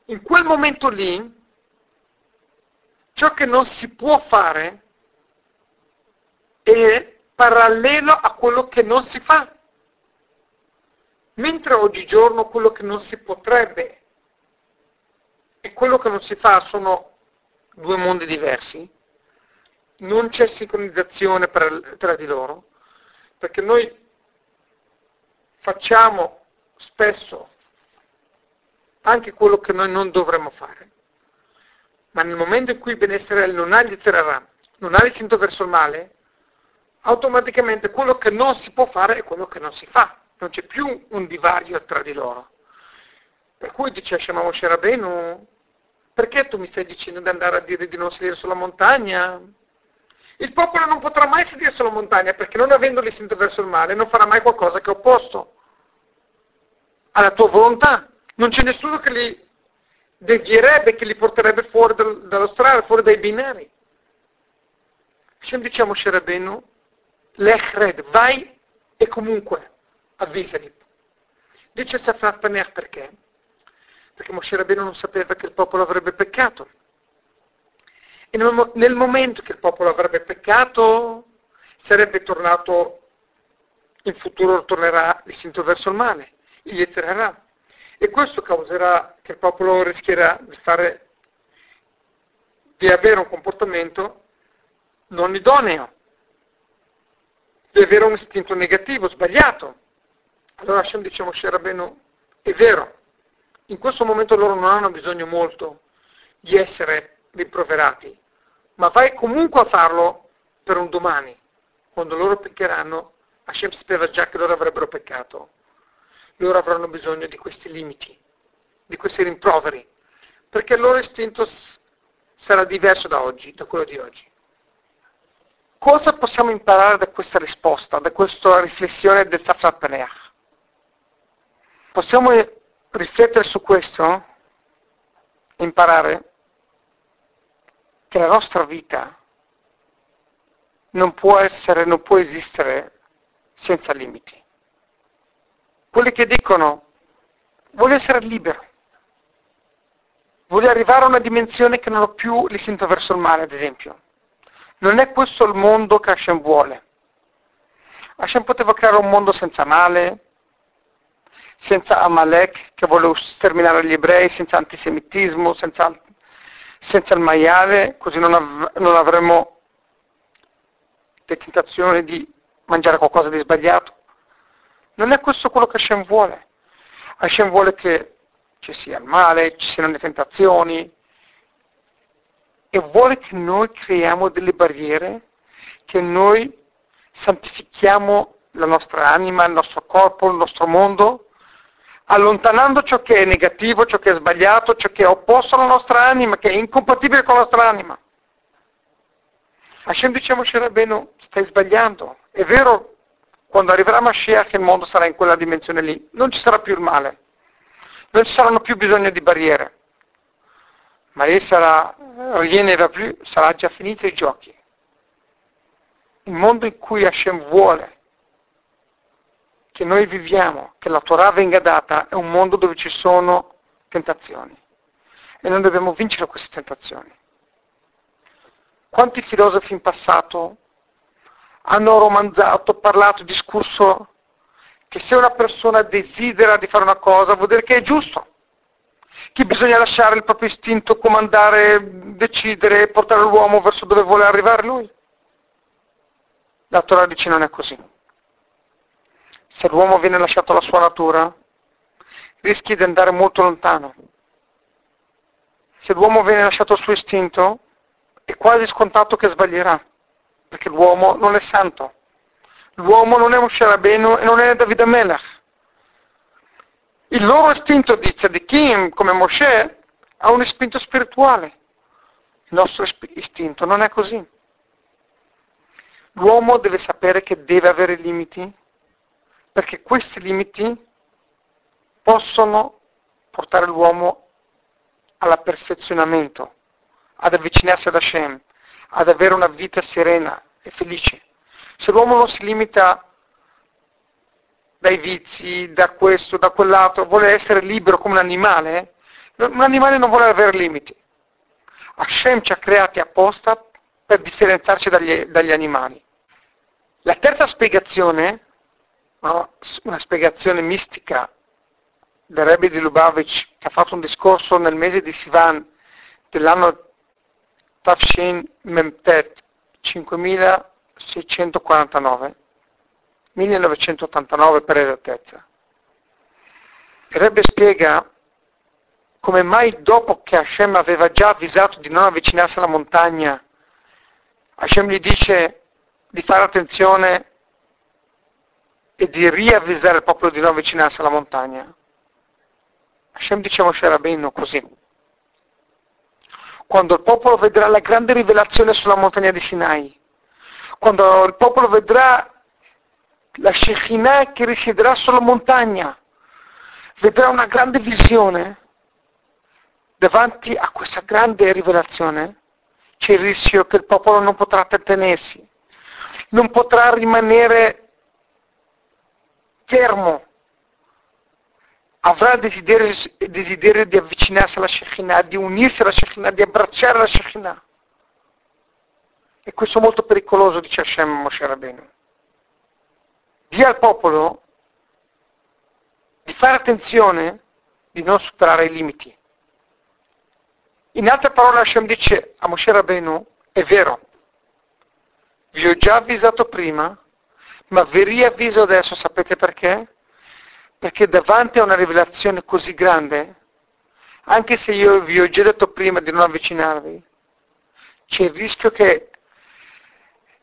In quel momento lì, ciò che non si può fare è parallelo a quello che non si fa. Mentre oggigiorno quello che non si potrebbe e quello che non si fa sono due mondi diversi, non c'è sincronizzazione tra di loro, perché noi facciamo spesso anche quello che noi non dovremmo fare ma nel momento in cui Ben Israele non ha gli Zerarà, non ha l'istinto verso il male, automaticamente quello che non si può fare è quello che non si fa, non c'è più un divario tra di loro. Per cui dice Shema Moshe Rabbeinu, perché tu mi stai dicendo di andare a dire di non salire sulla montagna? Il popolo non potrà mai salire sulla montagna perché non avendo l'istinto verso il male non farà mai qualcosa che è opposto alla tua volontà. Non c'è nessuno che li devierebbe, che li porterebbe fuori dal, dallo strada, fuori dai binari. Hashem diciamo Sherebenu, l'echred, vai e comunque avvisali. Dice Safar Paner perché? Perché Moshe Rabbeinu non sapeva che il popolo avrebbe peccato. E nel, nel momento che il popolo avrebbe peccato, sarebbe tornato, in futuro tornerà l'istinto verso il male, il Yetzerarà e questo causerà che il popolo rischierà di fare di avere un comportamento non idoneo, di avere un istinto negativo, sbagliato. Allora Hashem dice a Moshe Rabbeinu, è vero, in questo momento loro non hanno bisogno molto di essere rimproverati, ma vai comunque a farlo per un domani. Quando loro peccheranno, Hashem sapeva già che loro avrebbero peccato. Loro avranno bisogno di questi limiti, di questi rimproveri, perché il loro istinto sarà diverso da oggi, da quello di oggi. Cosa possiamo imparare da questa risposta, da questa riflessione del Safrat Paneach? Possiamo riflettere su questo e imparare che la nostra vita non può essere, non può esistere senza limiti. Quelli che dicono voglio essere libero, voglio arrivare a una dimensione che non ho più l'istinto verso il male, ad esempio. Non è questo il mondo che Hashem vuole. Hashem poteva creare un mondo senza male, senza Amalek che voleva sterminare gli ebrei, senza antisemitismo, senza, senza il maiale, così non, av- non avremmo le tentazioni di mangiare qualcosa di sbagliato. Non è questo quello che Hashem vuole. Hashem vuole che ci sia il male, ci siano le tentazioni e vuole che noi creiamo delle barriere, che noi santifichiamo la nostra anima, il nostro corpo, il nostro mondo, allontanando ciò che è negativo, ciò che è sbagliato, ciò che è opposto alla nostra anima, che è incompatibile con la nostra anima. Hashem dice a Moshe Rabbeinu, stai sbagliando. È vero, quando arriverà Mashiach il mondo sarà in quella dimensione lì, non ci sarà più il male, non ci saranno più bisogno di barriere, ma lì sarà, rien ne va più, sarà già finito i giochi. Il mondo in cui Hashem vuole che noi viviamo, che la Torah venga data, è un mondo dove ci sono tentazioni e noi dobbiamo vincere queste tentazioni. Quanti filosofi in passato hanno romanzato, parlato, discusso che se una persona desidera di fare una cosa vuol dire che è giusto, che bisogna lasciare il proprio istinto comandare, decidere portare l'uomo verso dove vuole arrivare lui. La Torah dice non è così. Se l'uomo viene lasciato alla sua natura, rischi di andare molto lontano. Se l'uomo viene lasciato al suo istinto, è quasi scontato che sbaglierà, perché l'uomo non è santo. L'uomo non è Moshe Rabbeinu e non è Davide Melech. Il loro istinto di tzadikim, come Moshe, ha un istinto spirituale. Il nostro istinto non è così. L'uomo deve sapere che deve avere limiti, perché questi limiti possono portare l'uomo all'aperfezionamento, ad avvicinarsi ad Hashem, ad avere una vita serena e felice. Se l'uomo non si limita dai vizi, da questo, da quell'altro, vuole essere libero come un animale, un animale non vuole avere limiti. Hashem ci ha creati apposta per differenziarci dagli, dagli animali. La terza spiegazione, una spiegazione mistica del Rebbe di Lubavitch, che ha fatto un discorso nel mese di Sivan dell'anno Tafshin Memtet 5649, 1989 per esattezza. Il Rebbe spiega come mai dopo che Hashem aveva già avvisato di non avvicinarsi alla montagna, Hashem gli dice di fare attenzione e di riavvisare il popolo di non avvicinarsi alla montagna. Hashem dice a Moshe Rabbeinu così. Quando il popolo vedrà la grande rivelazione sulla montagna di Sinai, quando il popolo vedrà la Shekinah che risiederà sulla montagna, vedrà una grande visione, davanti a questa grande rivelazione c'è il rischio che il popolo non potrà trattenersi, non potrà rimanere fermo, avrà desiderio, desiderio di avvicinarsi alla Shekinah, di unirsi alla Shekinah, di abbracciare la Shekinah. E questo è molto pericoloso, dice Hashem Moshe Rabbeinu. Dia al popolo di fare attenzione di non superare i limiti. In altre parole Hashem dice a Moshe Rabbeinu, è vero, vi ho già avvisato prima, ma vi riavviso adesso, sapete perché? Perché davanti a una rivelazione così grande, anche se io vi ho già detto prima di non avvicinarvi, c'è il rischio che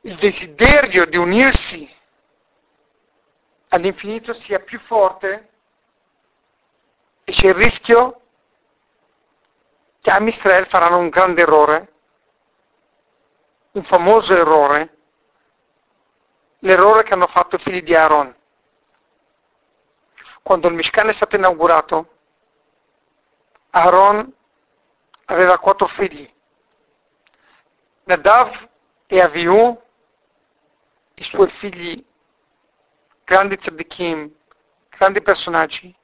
il desiderio di unirsi all'infinito sia più forte e c'è il rischio che Am Israel faranno un grande errore, un famoso errore, l'errore che hanno fatto i figli di Aaron. Quando il Mishkan è stato inaugurato, Aaron aveva quattro figli, Nadav e Avihu, i suoi figli, grandi tzaddikim, grandi personaggi,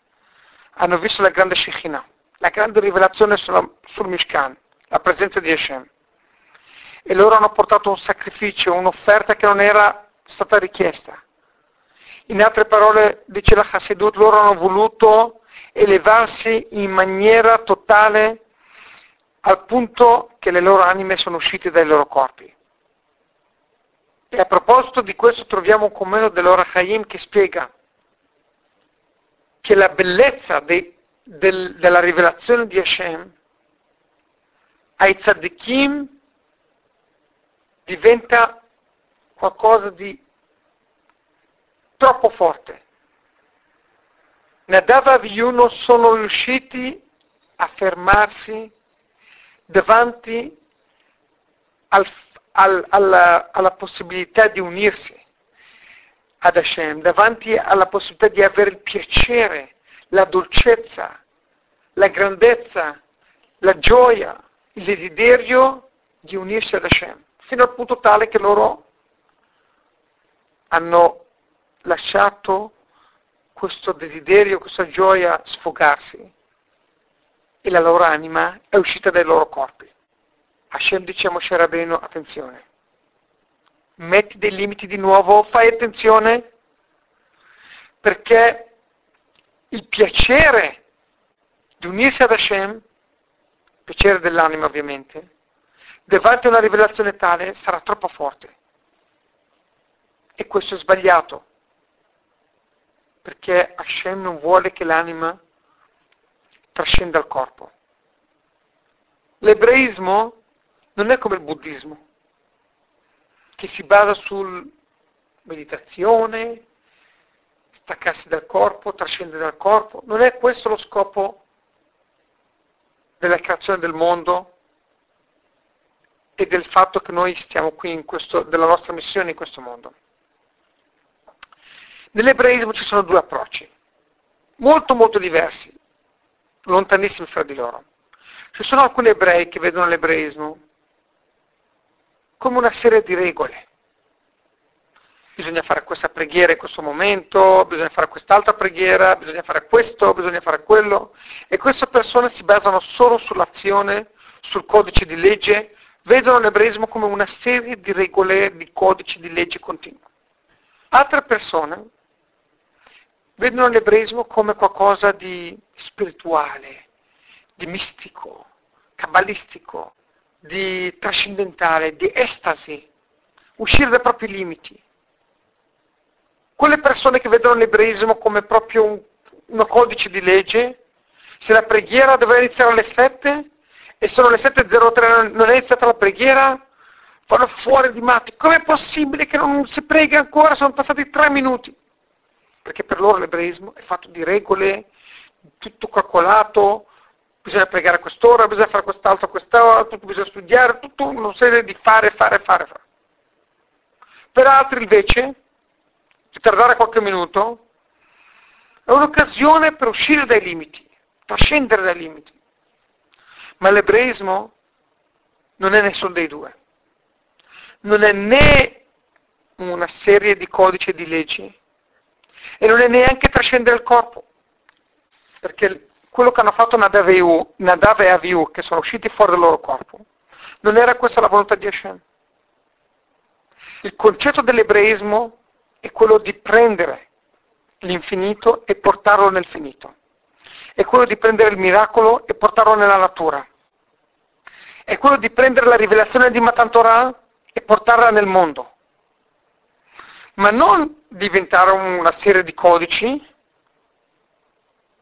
hanno visto la grande Shekhinah, la grande rivelazione sulla, sul Mishkan, la presenza di Hashem. E loro hanno portato un sacrificio, un'offerta che non era stata richiesta. In altre parole, dice la Hasidut, loro hanno voluto elevarsi in maniera totale al punto che le loro anime sono uscite dai loro corpi. E a proposito di questo troviamo un commento dell'Ora Chaim che spiega che la bellezza de, del, della rivelazione di Hashem ai tzaddikim diventa qualcosa di troppo forte. Nadav e Avihu sono riusciti a fermarsi davanti al, al, alla, alla possibilità di unirsi ad Hashem, davanti alla possibilità di avere il piacere, la dolcezza, la grandezza, la gioia, il desiderio di unirsi ad Hashem, fino al punto tale che loro hanno lasciato questo desiderio, questa gioia sfogarsi e la loro anima è uscita dai loro corpi. Hashem dice a Moshe Rabbeinu, attenzione, metti dei limiti di nuovo, fai attenzione, perché il piacere di unirsi ad Hashem, piacere dell'anima ovviamente, davanti a una rivelazione tale sarà troppo forte. E questo è sbagliato, perché Hashem non vuole che l'anima trascenda il corpo. L'ebraismo non è come il buddismo, che si basa sul meditazione, staccarsi dal corpo, trascendere dal corpo. Non è questo lo scopo della creazione del mondo e del fatto che noi stiamo qui questo, della nostra missione in questo mondo. Nell'ebraismo ci sono due approcci, molto molto diversi, lontanissimi fra di loro. Ci sono alcuni ebrei che vedono l'ebraismo come una serie di regole. Bisogna fare questa preghiera in questo momento, bisogna fare quest'altra preghiera, bisogna fare questo, bisogna fare quello. E queste persone si basano solo sull'azione, sul codice di legge, vedono l'ebraismo come una serie di regole, di codici di legge continua. Altre persone vedono l'ebraismo come qualcosa di spirituale, di mistico, cabalistico, di trascendentale, di estasi, uscire dai propri limiti. Quelle persone che vedono l'ebraismo come proprio un, un codice di legge, se la preghiera doveva iniziare alle 7 e sono le 7.03 non è iniziata la preghiera, vanno fuori di matti. Com'è possibile che non si preghi ancora? Sono passati tre minuti. Perché per loro l'ebraismo è fatto di regole, tutto calcolato, bisogna pregare a quest'ora, bisogna fare quest'altro a quest'ora, tutto bisogna studiare, tutto una serie di fare, fare, fare, fare. Per altri invece, ritardare qualche minuto, è un'occasione per uscire dai limiti, trascendere dai limiti. Ma l'ebraismo non è nessuno dei due. Non è né una serie di codici e di leggi e non è neanche trascendere il corpo. Perché quello che hanno fatto Nadav e Aviu, che sono usciti fuori dal loro corpo, non era questa la volontà di Hashem. Il concetto dell'ebraismo è quello di prendere l'infinito e portarlo nel finito. È quello di prendere il miracolo e portarlo nella natura. è quello di prendere la rivelazione di Matan Torah e portarla nel mondo. Ma non diventare una serie di codici,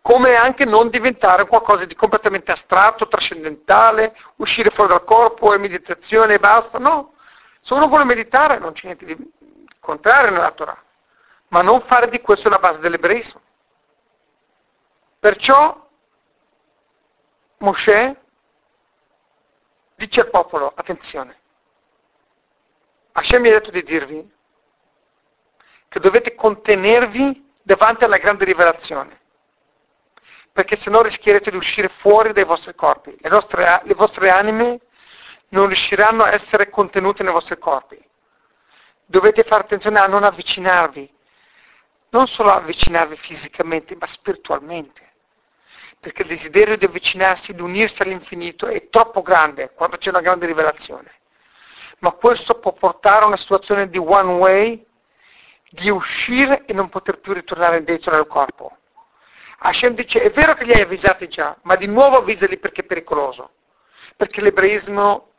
come anche non diventare qualcosa di completamente astratto, trascendentale, uscire fuori dal corpo e meditazione e basta. No, se uno vuole meditare non c'è niente di contrario nella Torah, ma non fare di questo la base dell'ebraismo. Perciò Mosè dice al popolo, attenzione, Hashem mi ha detto di dirvi che dovete contenervi davanti alla grande rivelazione, perché se no rischierete di uscire fuori dai vostri corpi, le, nostre, le vostre anime non riusciranno a essere contenute nei vostri corpi. Dovete fare attenzione a non avvicinarvi, non solo avvicinarvi fisicamente, ma spiritualmente perché il desiderio di avvicinarsi, di unirsi all'infinito è troppo grande quando c'è una grande rivelazione. Ma questo può portare a una situazione di one way, di uscire e non poter più ritornare dentro nel corpo. Hashem dice, è vero che li hai avvisati già, ma di nuovo avvisali perché è pericoloso. Perché l'ebraismo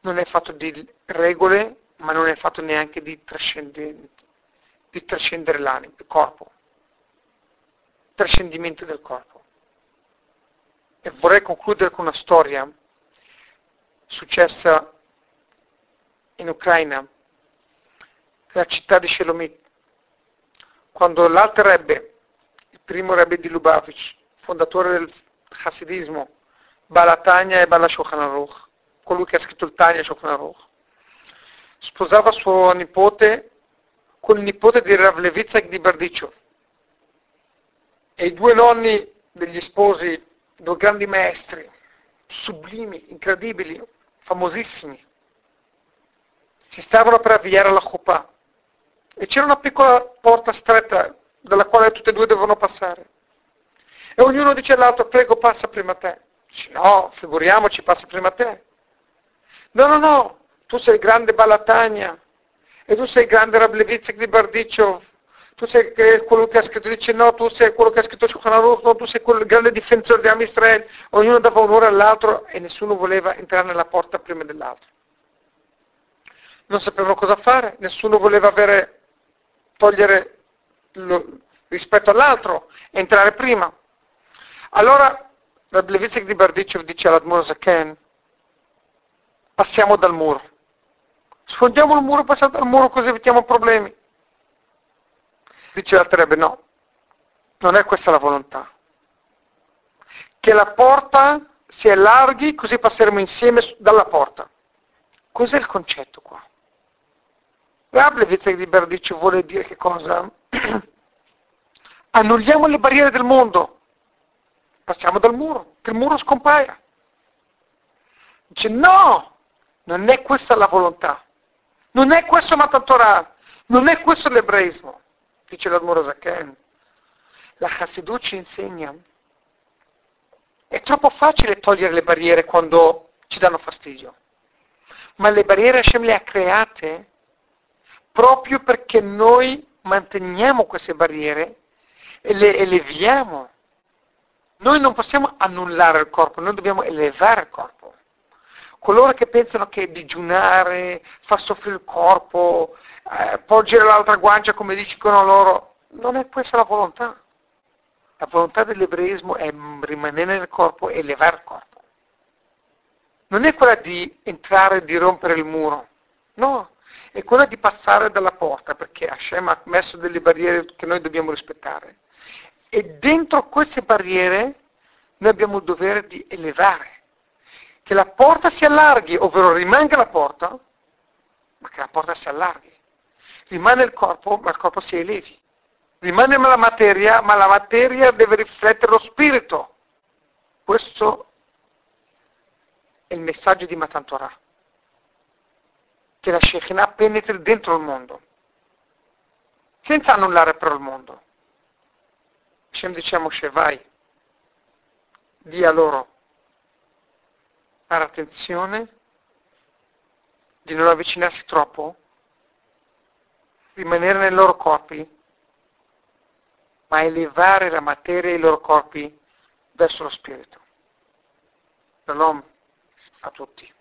non è fatto di regole, ma non è fatto neanche di, di trascendere l'anima, il corpo trascendimento del corpo. E vorrei concludere con una storia successa in Ucraina, nella città di Shelomit, quando l'altro Rebbe, il primo Rebbe di Lubavitch, fondatore del Hasidismo, Balatania e Bala Shulchan Aruch, colui che ha scritto il Tanya Shulchan Aruch, sposava suo nipote con il nipote di Rav Levitzik di Bardicciov, e i due nonni degli sposi, due grandi maestri, sublimi, incredibili, famosissimi, si stavano per avviare alla Chopà e c'era una piccola porta stretta dalla quale tutti e due dovevano passare. E ognuno dice all'altro, prego passa prima te. Dice, no, figuriamoci, passa prima te. No, no, no, tu sei grande Balatagna e tu sei grande Rablevizek di Bardicciov tu sei quello che ha scritto, dice no, tu sei quello che ha scritto Shulchan no, tu sei quello, il grande difensore di Am ognuno dava onore all'altro e nessuno voleva entrare nella porta prima dell'altro. Non sapevano cosa fare, nessuno voleva avere, togliere lo, rispetto all'altro, entrare prima. Allora Rabbi Levitsik di Bardicov dice all'Admor Zaken, passiamo dal muro. Sfondiamo il muro, passiamo dal muro così evitiamo problemi. Dice l'altro no, non è questa la volontà. Che la porta si allarghi così passeremo insieme dalla porta. Cos'è il concetto qua? Rablevitz di Berdice vuole dire che cosa? Annulliamo le barriere del mondo. Passiamo dal muro, che il muro scompaia. Dice no, non è questa la volontà. Non è questo Matan Torah, non è questo l'ebraismo dice l'Admuro Zaken. La Hasidut ci insegna. È troppo facile togliere le barriere quando ci danno fastidio. Ma le barriere Hashem le ha create proprio perché noi manteniamo queste barriere e le eleviamo. Noi non possiamo annullare il corpo, noi dobbiamo elevare il corpo. Coloro che pensano che digiunare fa soffrire il corpo, eh, porgere l'altra guancia come dicono loro, non è questa la volontà. La volontà dell'ebraismo è rimanere nel corpo e elevare il corpo. Non è quella di entrare e di rompere il muro, no, è quella di passare dalla porta, perché Hashem ha messo delle barriere che noi dobbiamo rispettare. E dentro queste barriere noi abbiamo il dovere di elevare, che la porta si allarghi, ovvero rimanga la porta, ma che la porta si allarghi rimane il corpo, ma il corpo si elevi. Rimane la materia, ma la materia deve riflettere lo spirito. Questo è il messaggio di Matan Torah. Che la Shekinah penetri dentro il mondo, senza annullare però il mondo. Hashem diciamo vai, di a loro, fare attenzione di non avvicinarsi troppo rimanere nei loro corpi, ma elevare la materia e i loro corpi verso lo spirito. Shalom. a tutti.